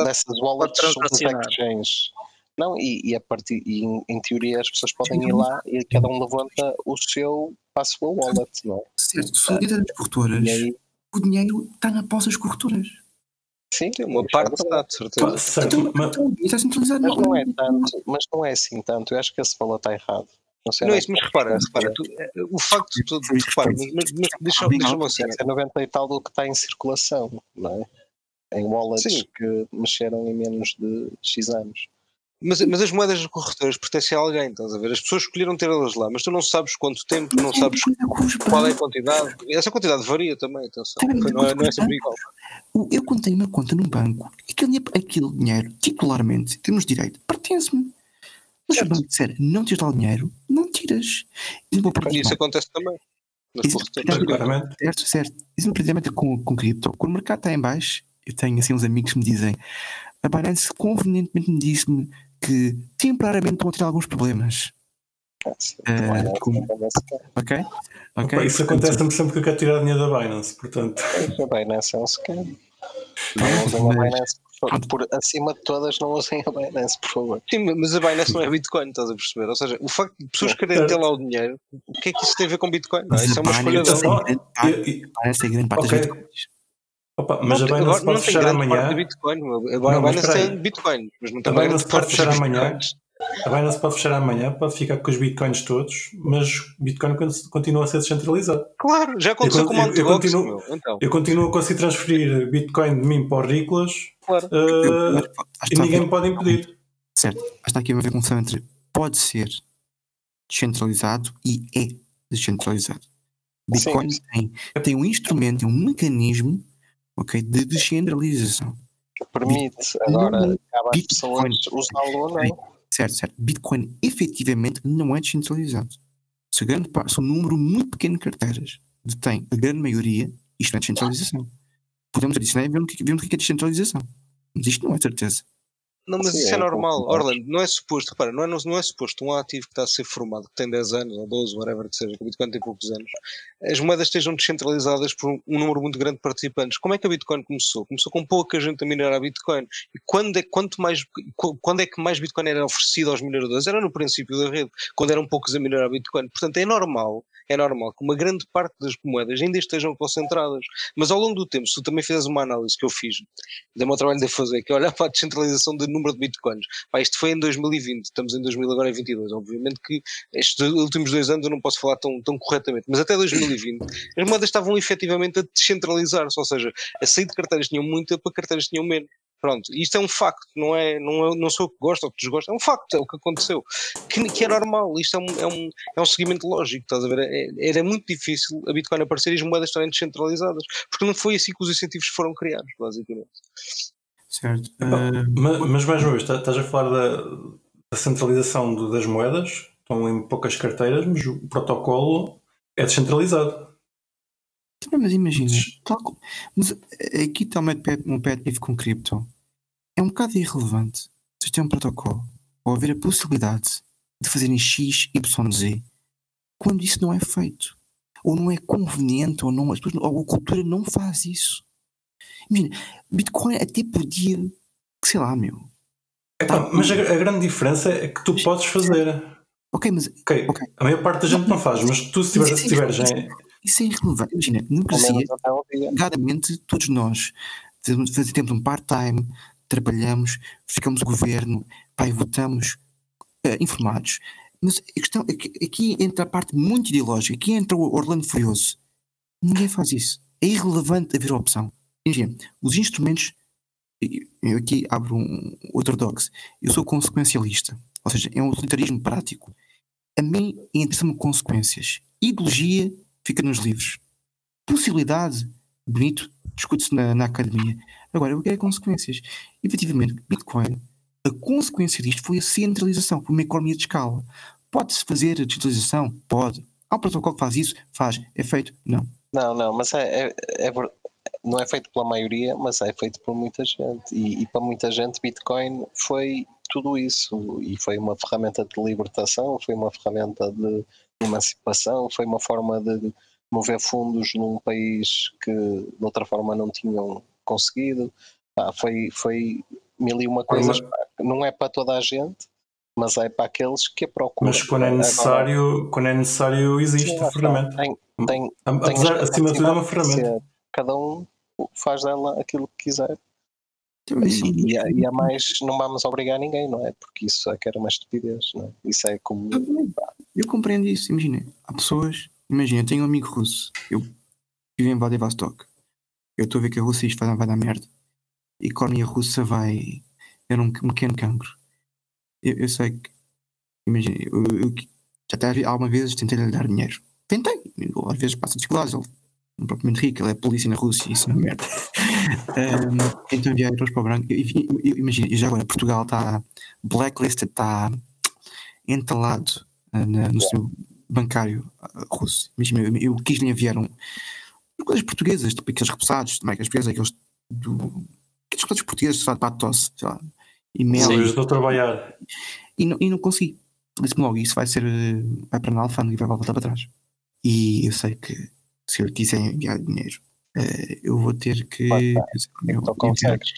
Speaker 2: Dessas wallets
Speaker 3: Pode
Speaker 2: são exchanges. Não, e, e, a partir, e em, em teoria as pessoas podem ir lá e cada um levanta o seu para a sua wallet, não é?
Speaker 4: Certo, se dentro das corretoras,
Speaker 2: aí,
Speaker 4: o dinheiro está na posse das corretoras.
Speaker 2: sim,
Speaker 5: Tem uma
Speaker 2: é
Speaker 5: parte
Speaker 2: verdade.
Speaker 5: está, de certeza.
Speaker 4: Então,
Speaker 1: mas,
Speaker 4: então, está centralizado.
Speaker 2: Mas não é tanto, mas não é assim tanto. Eu acho que esse valor está errado. Não sei
Speaker 5: Não é isso, mas repara, repara tu, é, o facto de tu, repara, mas, mas, mas deixa, cena.
Speaker 2: é 90 e tal do que está em circulação, não é? Em wallets
Speaker 5: Sim.
Speaker 2: que mexeram em menos de X anos.
Speaker 5: Mas, mas as moedas das corretoras pertencem a alguém, estás a ver? As pessoas escolheram ter elas lá, mas tu não sabes quanto tempo, não sabes qual é a quantidade. Essa quantidade varia também, atenção. Não é, não é sempre igual.
Speaker 4: Eu quando tenho uma conta num banco, aquele, dinhe- aquele dinheiro, titularmente, temos direito, pertence-me. Mas se o banco disser não tiras lá o dinheiro, não tiras. E
Speaker 5: isso acontece também.
Speaker 4: Certo, certo. Isso me precisamente com, com cripto. Quando o mercado está em baixo, eu tenho assim uns amigos que me dizem a Binance convenientemente me disse-me que temporariamente estão a ter alguns problemas.
Speaker 2: Ah, é
Speaker 4: como-
Speaker 2: assim, não é assim.
Speaker 4: Ok?
Speaker 1: Isso acontece-me sempre que eu quero tirar dinheiro da Binance, portanto.
Speaker 2: A Binance é um scam. Não a
Speaker 4: Mas-
Speaker 2: Binance, por, acima de todas, não usem a Binance, por favor.
Speaker 5: Sim, mas a Binance não é Bitcoin, estás a perceber? Ou seja, o facto de pessoas quererem ter lá o dinheiro, o que é que isso tem a ver com Bitcoin? Não, isso é uma
Speaker 4: a
Speaker 5: escolha
Speaker 4: Binance
Speaker 5: deles.
Speaker 1: deles.
Speaker 4: tem grande parte-
Speaker 1: E- e-
Speaker 4: Binance tem grande parte
Speaker 1: Ok.
Speaker 4: das bitcoins.
Speaker 1: Opa, mas
Speaker 5: Não
Speaker 1: a Binance
Speaker 5: agora
Speaker 1: pode fechar amanhã.
Speaker 5: Bitcoin. A Binance tem. Bitcoin, mas não tem
Speaker 1: A Binance pode fechar amanhã.
Speaker 5: Bitcoins.
Speaker 1: A Binance pode fechar amanhã, pode ficar com os bitcoins todos, mas o Bitcoin con- continua a ser descentralizado.
Speaker 5: Claro, já aconteceu
Speaker 1: Eu
Speaker 5: com o
Speaker 1: eu-
Speaker 5: Mt.
Speaker 1: eu
Speaker 5: Gox,
Speaker 1: continuo-
Speaker 5: meu. Então,
Speaker 1: Eu continuo a conseguir transferir Bitcoin de mim para o Riclas
Speaker 5: claro.
Speaker 1: uh,
Speaker 4: Eu-
Speaker 1: e ninguém me pode impedir.
Speaker 4: Certo. Acho que está aqui a ver confusão entre pode ser descentralizado e é descentralizado. Bitcoin
Speaker 2: Sim.
Speaker 4: tem, tem um instrumento, tem um mecanismo ok, de descentralização.
Speaker 2: Que permite agora
Speaker 4: Não,
Speaker 2: acaba as
Speaker 4: Bitcoin.
Speaker 2: pessoas usá-lo ou não.
Speaker 4: Certo, certo. Bitcoin efetivamente não é descentralizado. Se, grande se um número muito pequeno de carteiras detém a grande maioria, isto não é descentralização. Podemos adicionar e ver que o que é descentralização. Mas isto não é certeza.
Speaker 5: Não, mas
Speaker 2: Sim,
Speaker 5: isso é
Speaker 2: é
Speaker 5: normal.
Speaker 2: complicado.
Speaker 5: Orlando, não é suposto, repara, não é, não é suposto um ativo que está a ser formado, que tem 10 anos, ou 12, whatever que seja, que o Bitcoin tem poucos anos, as moedas estejam descentralizadas por um, um número muito grande de participantes. Como é que a Bitcoin começou? Começou com pouca gente a minerar a Bitcoin. E quando é, quanto mais, qu- quando é que mais Bitcoin era oferecido aos mineradores? Era no princípio da rede, quando eram poucos a minerar a Bitcoin. Portanto, é normal, é normal que uma grande parte das moedas ainda estejam concentradas. Mas ao longo do tempo, se tu também fizeres uma análise que eu fiz, deu-me ao trabalho de fazer, que é olhar para a descentralização do número de bitcoins. Pá, isto foi em 2020, estamos em 2022. Obviamente que estes últimos dois anos eu não posso falar tão, tão corretamente, mas até 2020 as moedas estavam efetivamente a descentralizar-se, ou seja, a sair de carteiras tinham muita para carteiras tinham menos. Pronto, isto é um facto, não é, não, é, não sou eu que gosto ou que desgosto, é um facto, é o que aconteceu. Que, que é normal, isto é um, é, um, é um seguimento lógico, estás a ver? É- Era muito difícil a Bitcoin aparecer e as moedas estarem descentralizadas, porque não foi assim que os incentivos foram criados, basicamente.
Speaker 4: Certo.
Speaker 1: Epá,
Speaker 4: Ah,
Speaker 1: Ma- Mas, mais uma vez, tá- estás a falar da, da centralização das moedas, estão em poucas carteiras, mas o protocolo é descentralizado.
Speaker 4: Também, mas imagina, tal co- mas eh, aqui está um pet peeve com cripto. É um bocado irrelevante. Vocês têm um protocolo ou haver a possibilidade de fazerem X, Y, Z quando isso não é feito. Ou não é conveniente, ou, não, ou a cultura não faz isso. Imagina, Bitcoin até podia, sei lá, meu.
Speaker 1: Epá, mas a, a grande diferença é que tu podes fazer.
Speaker 4: Ok, mas
Speaker 1: Ok,
Speaker 4: Ok.
Speaker 1: A maior parte da gente não faz, mas tu se tiveres, se
Speaker 4: isso é irrelevante. Imagina, democracia alegadamente todos nós fazemos, temos um part-time, trabalhamos, ficamos no governo, e votamos eh, informados. Mas a questão é que aqui entra a parte muito ideológica, aqui entra o Orlando Furioso. Ninguém faz isso. É irrelevante haver opção. Imagina, os instrumentos. Eu aqui abro um ortodoxo. Eu sou consequencialista. Ou seja, é um utilitarismo prático. A mim interessa-me consequências. Ideologia fica nos livros. Possibilidade, bonito, discute-se na, na academia. Agora, eu quero é consequências. Efetivamente, Bitcoin, a consequência disto foi a centralização, uma economia de escala. Pode-se fazer a digitalização? Pode. Há um protocolo que faz isso? Faz. É feito? Não.
Speaker 2: Não, não, mas é, é- é não é feito pela maioria, mas é feito por muita gente. E, e para muita gente, Bitcoin foi tudo isso. E foi uma ferramenta de libertação, foi uma ferramenta de emancipação, foi uma forma de mover fundos num país que de outra forma não tinham conseguido. Pá, foi, foi mil e uma coisas.
Speaker 1: Mas-
Speaker 2: pá, Não é para toda a gente, mas é para aqueles que a procuram.
Speaker 1: mas quando é
Speaker 2: Agora,
Speaker 1: necessário, quando é necessário existe
Speaker 2: sim,
Speaker 1: a ferramenta.
Speaker 2: Tem, tem, tem
Speaker 1: Apesar,
Speaker 2: as
Speaker 1: acima de tudo, é uma ferramenta.
Speaker 2: Cada um faz dela aquilo que quiser. E, e, a- e a mais não vamos obrigar ninguém, não é? Porque isso é que era uma estupidez, não é? Isso é como.
Speaker 4: Eu compreendo isso. Imagina, há pessoas. Imagina, eu tenho um amigo russo. Eu vivo em Vladivostok. Eu estou a ver que a Rússia isto vai, vai dar merda. A economia russa vai. Era um, um pequeno cancro. Eu, eu sei que. Imagina, eu, eu- já até alguma vez tentei lhe dar dinheiro. Tentei. Eu, às vezes passa dificuldades. Ele não é propriamente rico, ele é polícia na Rússia. Isso não é merda. Ahm, então enviei euros para o branco. Imagina, e já agora Portugal está blacklisted, está entalado na- no seu bancário russo. Imagina, eu, eu quis lhe enviar um, coisas portuguesas, tipo aqueles repassados, também aqueles portugueses, aqueles do. Aqueles coisas portugueses, lá, para a tosse, sei lá, e mel,
Speaker 1: Sim, estou a trabalhar.
Speaker 4: e não, e não consegui. Disse-me logo, isso vai ser, eh, vai para a alfândega e vai voltar para trás. E eu sei que se eu quiser enviar dinheiro, eh, eu vou ter que. Dizer, eu-
Speaker 2: Então consegues.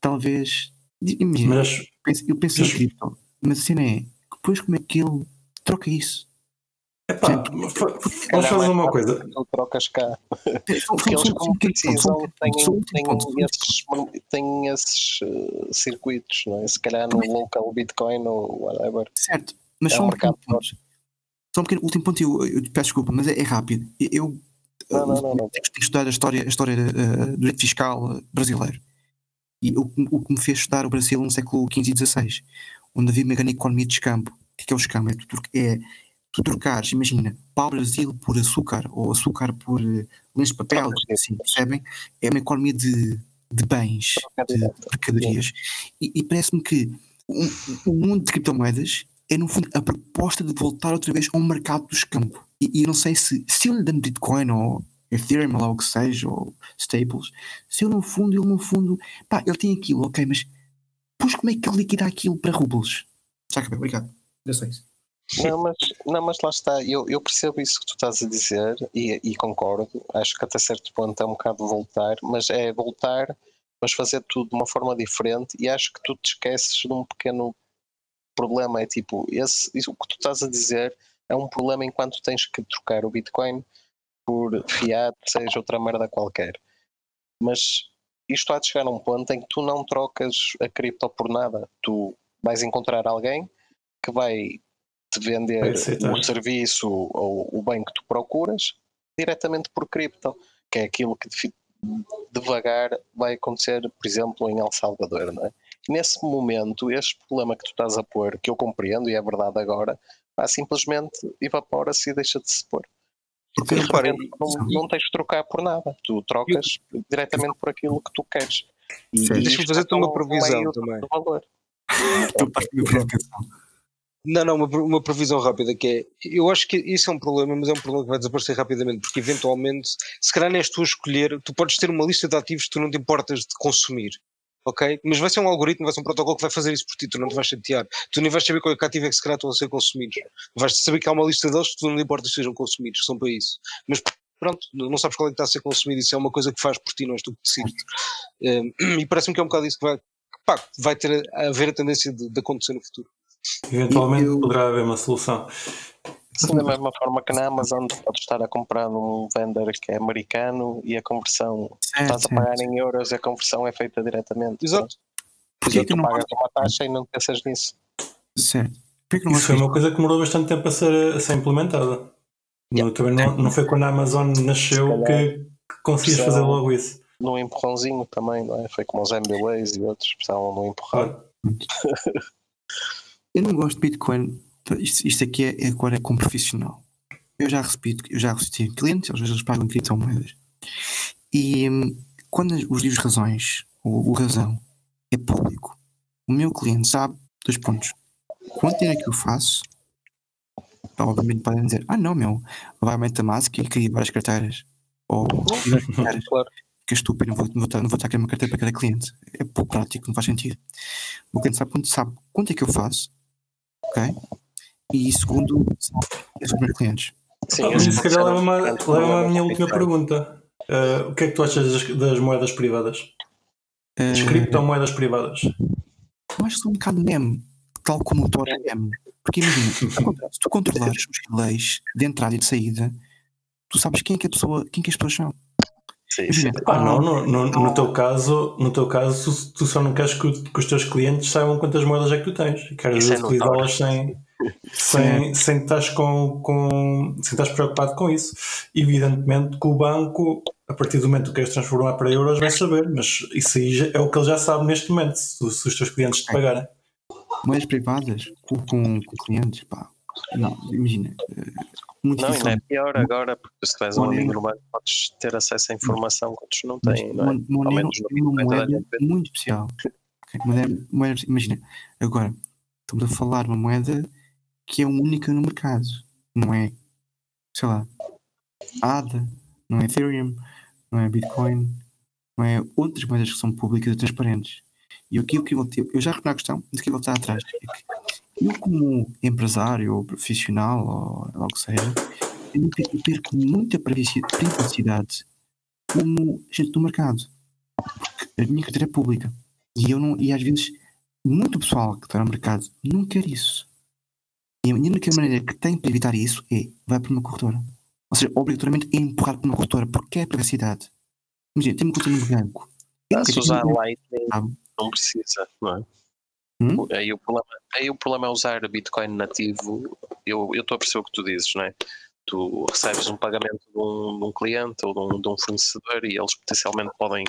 Speaker 4: talvez. Imagina,
Speaker 1: Mas
Speaker 4: penso- eu penso em
Speaker 1: Mas-
Speaker 4: cripto, mas a cena é, depois como é que ele troca isso?
Speaker 1: Epá, vamos fazer uma coisa.
Speaker 2: Tu trocas cá.
Speaker 4: São-
Speaker 2: Porque
Speaker 4: são-
Speaker 2: eles,
Speaker 4: são-
Speaker 2: como
Speaker 4: são- são-
Speaker 2: precisam,
Speaker 4: são-
Speaker 2: têm,
Speaker 4: são- são- são-
Speaker 2: esses, eh, circuitos, não é? Se calhar no local Bitcoin ou whatever.
Speaker 4: Certo, mas
Speaker 2: É
Speaker 4: só
Speaker 2: um
Speaker 4: um pequeno ponto. Só um pequeno último ponto, eu, eu te peço desculpa, mas é, é rápido. Eu
Speaker 2: Não, não, não, não.
Speaker 4: tenho que estudar a história, a história eh, do direito fiscal eh, brasileiro. E o, que- o que me fez estudar o Brasil no século XV e XVI, onde havia uma grande economia de escambo. Que é, que é o escambo? É tu, tro- é tu trocares, imagina, pau-brasil por açúcar ou açúcar por uh, lenço de papel, assim, percebem? É uma economia de, de bens, de mercadorias. E, e parece-me que o um, um mundo de criptomoedas é, no fundo, a proposta de voltar outra vez ao mercado do escambo. E, e eu não sei se, se ele dando Bitcoin ou Ethereum, ou lá o que seja, ou Staples, se ele no fundo, ele no fundo, pá, ele tem aquilo, ok, mas pois como é que ele liquida aquilo para rublos? Já acabei, obrigado. Isso.
Speaker 2: Não, mas, não, mas lá está, eu, eu percebo isso que tu estás a dizer e, e concordo. Acho que até certo ponto é um bocado voltar, mas é voltar, mas fazer tudo de uma forma diferente. E acho que tu te esqueces de um pequeno problema. É tipo, esse, isso, o que tu estás a dizer é um problema enquanto tens que trocar o Bitcoin por fiat, seja outra merda qualquer. Mas isto há de chegar a um ponto em que tu não trocas a cripto por nada. Tu vais encontrar alguém que vai te vender
Speaker 1: Vai aceitar.
Speaker 2: o serviço ou o bem que tu procuras diretamente por cripto, que é aquilo que devagar vai acontecer, por exemplo, em El Salvador, não é? Nesse momento, este problema que tu estás a pôr, que eu compreendo e é verdade agora, pá, simplesmente evapora-se e deixa de se pôr. Porque de
Speaker 5: Reparem,
Speaker 2: repente não, não tens de trocar por nada, tu trocas diretamente por aquilo que tu queres. E, e
Speaker 5: Deixa-me fazer-te uma
Speaker 2: um
Speaker 5: previsão também.
Speaker 2: de valor.
Speaker 4: Então, parte da minha provocação.
Speaker 5: Não, não, uma, uma previsão rápida que é, eu acho que isso é um problema, mas é um problema que vai desaparecer rapidamente, porque eventualmente, se calhar não és tu a escolher, tu podes ter uma lista de ativos que tu não te importas de consumir, ok? Mas vai ser um algoritmo, vai ser um protocolo que vai fazer isso por ti, tu não te vais chatear, tu nem vais saber qual é que ativo é que se calhar estão a ser consumidos, vais saber que há uma lista deles que tu não te importas que sejam consumidos, são para isso, mas pronto, não sabes qual é que está a ser consumido, isso é uma coisa que faz por ti, não és tu que decides. Um, e parece-me que é um bocado isso que vai, pá, vai ter a, a haver a tendência de, de acontecer no futuro.
Speaker 1: Eventualmente
Speaker 4: Eu-
Speaker 1: poderá haver uma solução.
Speaker 2: Sim, da mesma forma que na Amazon podes estar a comprar num vendor que é americano e a conversão
Speaker 4: Certo,
Speaker 2: estás a pagar em euros e a conversão é feita diretamente.
Speaker 5: Exato.
Speaker 4: Porquê
Speaker 2: Porquê
Speaker 4: que não
Speaker 2: pagas uma taxa e não pensas nisso.
Speaker 4: Certo. Porquê que não
Speaker 1: Isso foi uma coisa que demorou bastante tempo a ser, a ser implementada. Não, também não, não foi quando a Amazon nasceu que, que fazer logo isso.
Speaker 2: Num empurrãozinho também, não é? Foi como os MBAs e outros precisavam de um empurrão.
Speaker 1: Claro.
Speaker 4: Eu não gosto de Bitcoin. Isto, isto aqui é, é agora é como profissional. Eu já recebi, eu já recebi clientes, às vezes eles pagam criptomoedas. E hum, quando os livros razões, o, o razão, é público, o meu cliente sabe dois pontos. Quanto dinheiro é que eu faço? Pá, Obviamente podem dizer, ah não, meu, vai a MetaMask e cria várias carteiras. Ou várias carteiras.
Speaker 5: Claro.
Speaker 4: Que é estúpido, não vou, não vou, estar, não vou estar a criar uma carteira para cada cliente. É pouco prático, não faz sentido. O cliente sabe sabe quanto é que eu faço, ok? E segundo, sabe os meus clientes.
Speaker 2: Sim,
Speaker 1: Ah, isso se calhar leva-me à minha última pergunta. Ah, o que é que tu achas das, das moedas privadas? As
Speaker 4: Eh,
Speaker 1: criptomoedas privadas?
Speaker 4: Eu acho que são um bocado meme, tal como o Tor é meme. Porque imagina, se tu controlares os leis de entrada e de saída, tu sabes quem é que a pessoa, quem que as pessoas são.
Speaker 2: Sim,
Speaker 1: Ah, não, no, no, no teu caso, no teu caso tu, tu só não queres que, que os teus clientes saibam quantas moedas é que tu tens. E queres
Speaker 2: é
Speaker 1: utilizá-las sem, sem, sem estás com, com sem estás preocupado com isso. Evidentemente que o banco, a partir do momento que queres transformar para euros, vai saber, mas isso aí é o que ele já sabe neste momento, se, se os teus clientes te pagarem.
Speaker 4: moedas privadas com, com, com clientes, pá. Não, imagina. Muito
Speaker 2: Não, não
Speaker 4: difícil.
Speaker 2: é pior agora, porque se tiveres um amigo no banco, podes ter acesso à informação que outros não têm, não é?
Speaker 4: Monero é uma moeda muito especial. Moeda- moeda- imagina, agora, estamos a falar de uma moeda que é única no mercado. Não é, sei lá, ADA, não é Ethereum, não é Bitcoin, não é outras moedas que são públicas e transparentes. E aqui o que eu, eu eu já reparo a questão, o que vou estar atrás é eu, como empresário ou profissional, ou logo que seja, eu perco- muita privaci- privacidade como gente do mercado. Porque a minha carteira é pública. E eu não, e às vezes muito pessoal que está no mercado não quer isso. E a única maneira que tem para evitar isso é vai para uma corretora. Ou seja, obrigatoriamente é empurrar para uma corretora, porque é privacidade. Imagina, tem uma conta no banco.
Speaker 2: Se usar Lightning, não precisa, não é?
Speaker 4: Hum?
Speaker 2: Aí, o problema, aí o problema é usar Bitcoin nativo. Eu estou a perceber o que tu dizes, não é? Tu recebes um pagamento de um, de um cliente ou de um, de um fornecedor e eles potencialmente podem.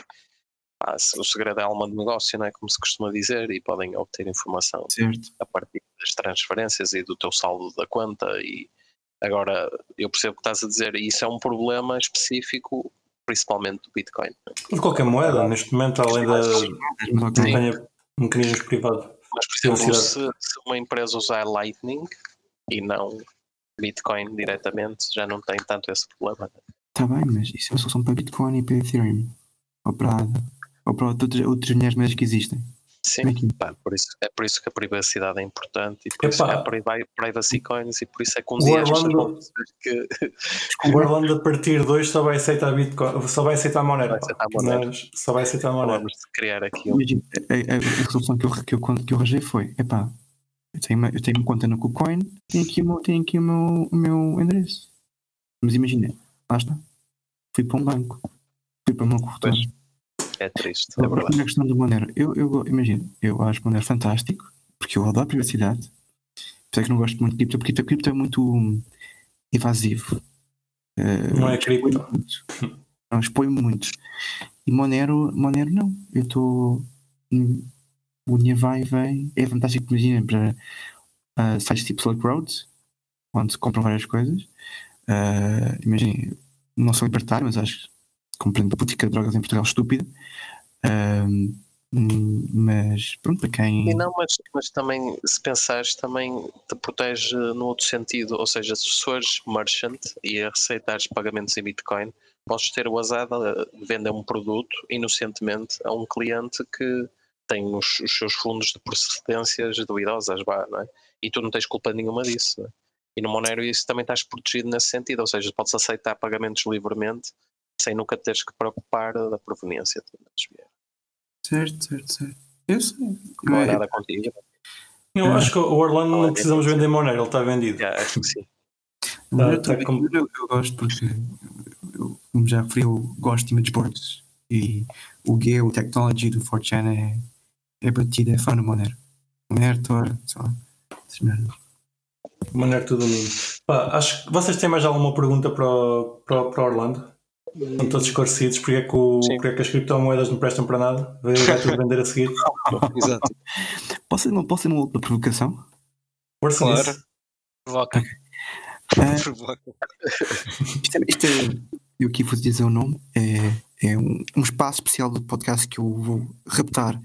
Speaker 2: ah, o segredo é a alma de negócio, não é? Como se costuma dizer, e podem obter informação
Speaker 4: Certo.
Speaker 2: a partir das transferências e do teu saldo da conta. E agora eu percebo o que estás a dizer, e isso é um problema específico, principalmente do Bitcoin.
Speaker 1: De qualquer moeda, neste momento, além da.
Speaker 4: Ok.
Speaker 1: tenha mecanismos privados.
Speaker 2: Mas, por exemplo, se, se uma empresa usar Lightning e não Bitcoin diretamente, já não tem tanto esse problema. né?
Speaker 4: Está bem, mas isso é uma solução para Bitcoin e para Ethereum. Ou para. Ou para outras, outras milhares de moedas que existem.
Speaker 2: Sim,
Speaker 4: é
Speaker 2: por isso, é por isso que a privacidade é importante e por isso
Speaker 1: Epá.
Speaker 2: é priva- privacy coins e por isso é que um
Speaker 1: O
Speaker 2: dia
Speaker 1: Orlando-
Speaker 2: que
Speaker 1: O Orlando, a partir de hoje, só vai aceitar Bitcoin, só vai aceitar Monero.
Speaker 2: Vai
Speaker 1: pá.
Speaker 2: aceitar Monero.
Speaker 1: Mas só vai aceitar Monero.
Speaker 2: vamos criar aqui um.
Speaker 4: A, a, a resolução que eu, que, eu, que eu arranjei foi: epá, eu tenho, uma, eu tenho uma conta na KuCoin, tenho aqui, o meu, tenho aqui o, meu, o meu endereço. Mas imagina, lá está. Fui para um banco, fui para uma corretora.
Speaker 2: É triste, é
Speaker 4: Agora,
Speaker 2: verdade.
Speaker 4: na questão do Monero, eu, eu imagino, eu acho Monero fantástico, porque eu adoro privacidade. Apesar que não gosto muito de cripto, porque a cripto é muito hum, evasivo. Eh,
Speaker 1: Não é cripto.
Speaker 4: Não, expõe muito. E Monero, Monero não. Eu estou. hum, O dinheiro vai e vem. É fantástico, imagina, para ah, sites tipo Silk Road, onde se compram várias coisas. Imagina, não sou libertário, mas acho compreendo a política de drogas em Portugal estúpida. Hum, mas pronto, para quem.
Speaker 2: E não, mas, mas também, se pensares, também te protege no outro sentido. Ou seja, se fores merchant e aceitares pagamentos em Bitcoin, podes ter o azar de vender um produto inocentemente a um cliente que tem os, os seus fundos de procedências duvidosas, vá, não é? E tu não tens culpa nenhuma disso. é? E no Monero isso também estás protegido nesse sentido, ou seja, podes aceitar pagamentos livremente sem nunca teres que preocupar da proveniência. de onde eles vieram.
Speaker 4: Certo, certo, certo. Eu sei.
Speaker 2: Não é
Speaker 4: É-
Speaker 2: nada contigo.
Speaker 1: Eu acho que o Orlando não precisamos vender Monero, ele está vendido.
Speaker 2: Já, acho que sim.
Speaker 1: Tá-
Speaker 4: eu,
Speaker 1: tá
Speaker 4: também-
Speaker 1: com-
Speaker 4: eu, eu gosto porque, eu, como já referi, eu gosto de image boards e o Geo Technology do 4chan é, é batido, é fã no Monero. Monero, Tor, só. essas merdas.
Speaker 1: Monero tudo lindo. Pá, acho que vocês têm mais alguma pergunta para o, para o, para o Orlando? Estão todos esclarecidos porque é, que o, porque é que as criptomoedas não prestam para nada? Vai vai tudo vender a seguir?
Speaker 5: Exato.
Speaker 4: Posso ter uma, posso uma outra provocação?
Speaker 1: Força
Speaker 2: Claro.
Speaker 1: nisso.
Speaker 3: Provoca.
Speaker 4: Ah, isto é, isto é- eu aqui vou dizer o nome, é, é um, um espaço especial do podcast que eu vou raptar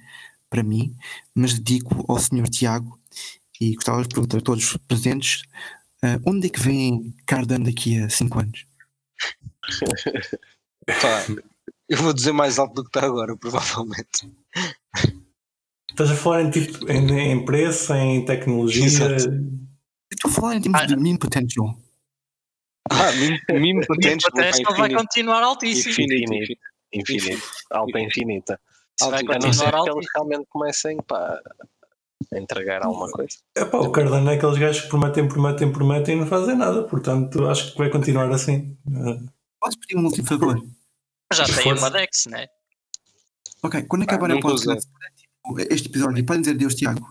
Speaker 4: para mim, mas dedico ao Sr. Tiago e gostava de perguntar a todos os presentes ah, onde é que vem Cardano daqui a 5 anos?
Speaker 5: Pá, eu vou dizer mais alto do que está agora, provavelmente.
Speaker 1: Estás a falar em, tipo, em, em preço, em tecnologia?
Speaker 5: Exato.
Speaker 4: Eu Estou a falar em termos
Speaker 3: Ah,
Speaker 4: de meme potential.
Speaker 5: Ah, meme, potential.
Speaker 3: potential vai
Speaker 5: infinito.
Speaker 3: continuar altíssimo.
Speaker 5: Infinito,
Speaker 2: Infinito. Infinito. Alta infinita.
Speaker 3: Isso vai
Speaker 2: A não ser
Speaker 3: continuar
Speaker 2: que eles realmente comecem pá, a entregar alguma coisa.
Speaker 1: Epá, o Cardano é aqueles gajos que prometem, prometem, prometem e não fazem nada. Portanto, acho que vai continuar assim.
Speaker 4: Podes pedir um último favor?
Speaker 3: Já tem
Speaker 1: Força.
Speaker 3: uma Dex, né?
Speaker 4: Ok, quando acabar
Speaker 5: Ah,
Speaker 4: a podcast, tipo, este episódio, podem dizer Deus Tiago.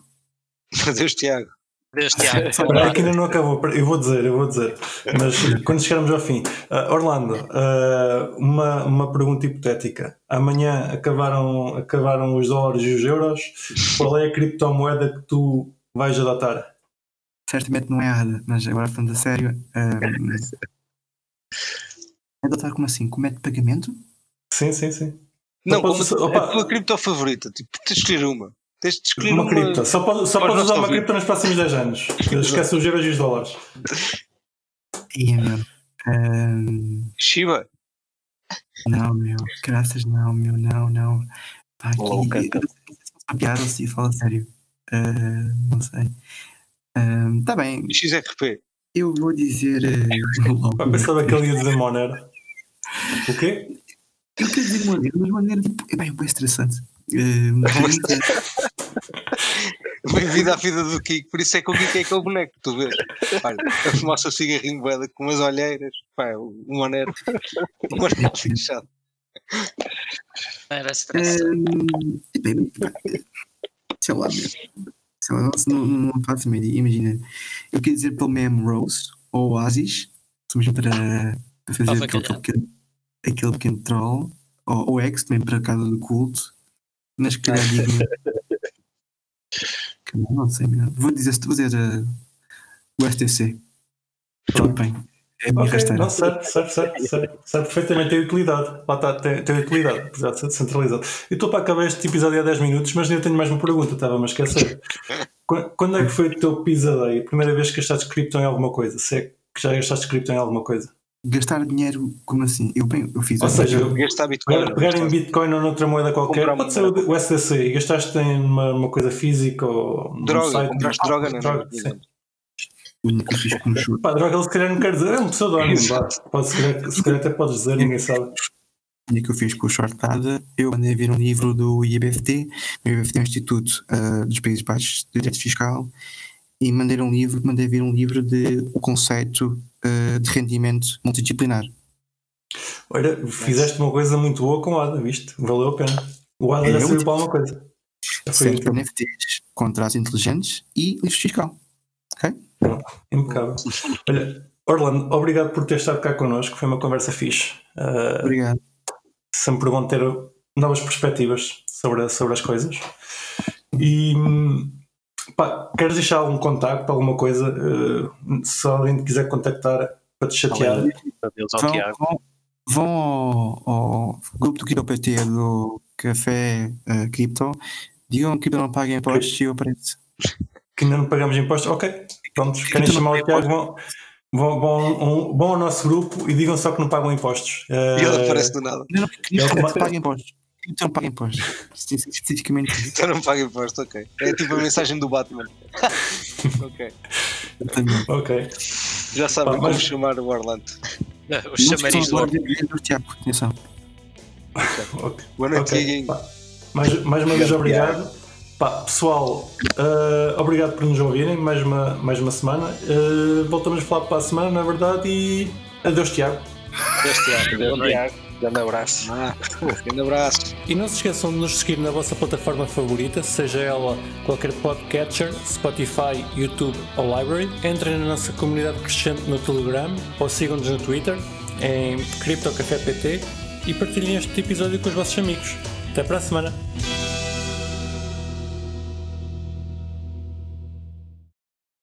Speaker 5: Adeus, Tiago.
Speaker 3: Deus Tiago.
Speaker 1: Que ainda não acabou. Eu vou dizer, eu vou dizer. Mas quando chegarmos ao fim. Ah, Orlando, ah, uma, uma pergunta hipotética. Amanhã acabaram, acabaram os dólares e os euros. Qual é a criptomoeda que tu vais adotar?
Speaker 4: Certamente não é ADA, mas agora falando a sério. Um, adotar como assim? Com método de pagamento?
Speaker 1: Sim, sim, sim.
Speaker 5: Não,
Speaker 1: posso-
Speaker 5: como
Speaker 1: opa.
Speaker 5: a tua cripto favorita. Tipo, tens de escolher uma. Tens de escolher
Speaker 1: Uma
Speaker 5: uma.
Speaker 1: cripto. Só, pode, só podes usar uma cripto nos próximos 10 anos. Esquece os euros e os dólares.
Speaker 4: E é meu. Um,
Speaker 5: Shiba.
Speaker 4: não, meu. Graças, não, meu. Não, não. Pá, aqui.
Speaker 2: Oh,
Speaker 4: eu
Speaker 2: canta.
Speaker 4: não sei se é uma piada ou se fala sério. Uh, não sei. Está bem,
Speaker 5: XRP.
Speaker 4: eu vou dizer. Uh,
Speaker 1: Eu pensava que ele ia dizer Monero. O quê?
Speaker 4: eu quero dizer maneira, mas maneira tipo. É bem, é bem estressante. Uh, uma cripto-
Speaker 5: Bem-vindo à vida do Kiko, por isso é que o Kiko é aquele boneco, tu vês. Olha, a fumar o seu cigarrinho boeda com umas olheiras, pá, um maneiro, um maneiro lixado.
Speaker 3: Era stress.
Speaker 4: Hum, bem, sei lá, sei lá, não, não, não faço ideia. Imagina, eu queria dizer pelo Mem Rose ou Oasis, mesmo para, para fazer aquele, pequeno, aquele pequeno troll, ou o X também para a casa do culto, mas se calhar digo. que não, não sei, meu. vou dizer, vou dizer uh, o STC. Tudo bem, é a minha
Speaker 1: Ok,
Speaker 4: rasteira.
Speaker 1: não, certo, certo, certo, certo, certo, perfeitamente tem utilidade. Lá está, tem, tem utilidade, apesar de ser descentralizado. Eu estou para acabar este episódio há 10 minutos, mas ainda tenho mais uma pergunta, estava-me a esquecer. Qu- Quando é que foi o teu pisadeio? A primeira vez que gastaste cripto em alguma coisa? Se é que já gastaste cripto em alguma coisa?
Speaker 4: Gastar dinheiro, como assim? Eu, bem, eu fiz
Speaker 1: Ou seja, eu-
Speaker 5: Gastar Bitcoin.
Speaker 1: Pegar, pegar em Bitcoin ou noutra moeda qualquer, pode ser o o SDC, e gastaste em uma, uma coisa física ou
Speaker 5: Droga,
Speaker 1: site.
Speaker 5: compraste
Speaker 1: Ah,
Speaker 5: droga, não é?
Speaker 1: sim.
Speaker 4: o único que eu fiz com o chute.
Speaker 1: Pá, droga, ele se calhar não quer dizer, é um pseudónimo. Pode, se, calhar, se calhar até podes dizer, ninguém sabe.
Speaker 4: E que eu fiz com o Shortada, eu mandei vir um livro do IBFT, o IBFT é um Instituto ah, dos Países Baixos de Direito Fiscal, e mandei um livro, mandei vir um livro de o conceito ah, de rendimento multidisciplinar.
Speaker 1: Olha, fizeste uma coisa muito boa com o ADA, viste? Valeu a pena. O ADA
Speaker 4: É,
Speaker 1: já serviu para alguma coisa.
Speaker 4: Certo, NFTs, contratos inteligentes e livros fiscal.
Speaker 1: impecável. Olha, Orlando, obrigado por ter estado cá connosco, foi uma conversa fixe. Ah,
Speaker 4: Obrigado.
Speaker 1: sempre bom ter novas perspectivas sobre, sobre as coisas. E hum, pá, queres deixar algum contacto, alguma coisa? eh, se alguém te quiser contactar para te chatear,
Speaker 2: Adeus ao
Speaker 4: Vão,
Speaker 2: Tiago.
Speaker 4: vão, vão ao, ao grupo do CryptoPT do Café ah, Cripto, digam que não paguem impostos e eu apareço.
Speaker 1: que ainda não pagamos impostos, ok, pronto, querem chamar o Tiago, vão, vão, vão, vão ao nosso grupo e digam só que não pagam impostos. Eh,
Speaker 5: E ele aparece do nada.
Speaker 4: Não, não, cripto
Speaker 1: É o que
Speaker 4: não paga impostos. Cripto não paga impostos. Espe- Especificamente isso.
Speaker 5: Então não paga imposto, ok. É tipo a mensagem do Batman. ok.
Speaker 4: Também.
Speaker 1: ok,
Speaker 5: Já sabem
Speaker 1: Pá,
Speaker 5: como
Speaker 1: mas-
Speaker 5: chamar o Orlando.
Speaker 3: Os
Speaker 4: Não
Speaker 3: chamariz do
Speaker 4: esqueçam de ver o Tiago, atenção.
Speaker 5: Boa noite.
Speaker 1: Mais, mais uma vez, obrigado. Pá, pessoal, eh, obrigado por nos ouvirem mais uma, mais uma semana. Eh, voltamos a falar para a semana, na verdade, e adeus, Tiago.
Speaker 2: Adeus, Tiago.
Speaker 3: Adeus,
Speaker 2: Tiago. Grande abraço.
Speaker 5: Ah, grande abraço.
Speaker 1: E não se esqueçam de nos seguir na vossa plataforma favorita, seja ela qualquer podcatcher, Spotify, YouTube ou Library. Entrem na nossa comunidade crescente no Telegram ou sigam-nos no Twitter em CryptoCafépt e partilhem este episódio com os vossos amigos. Até para a semana!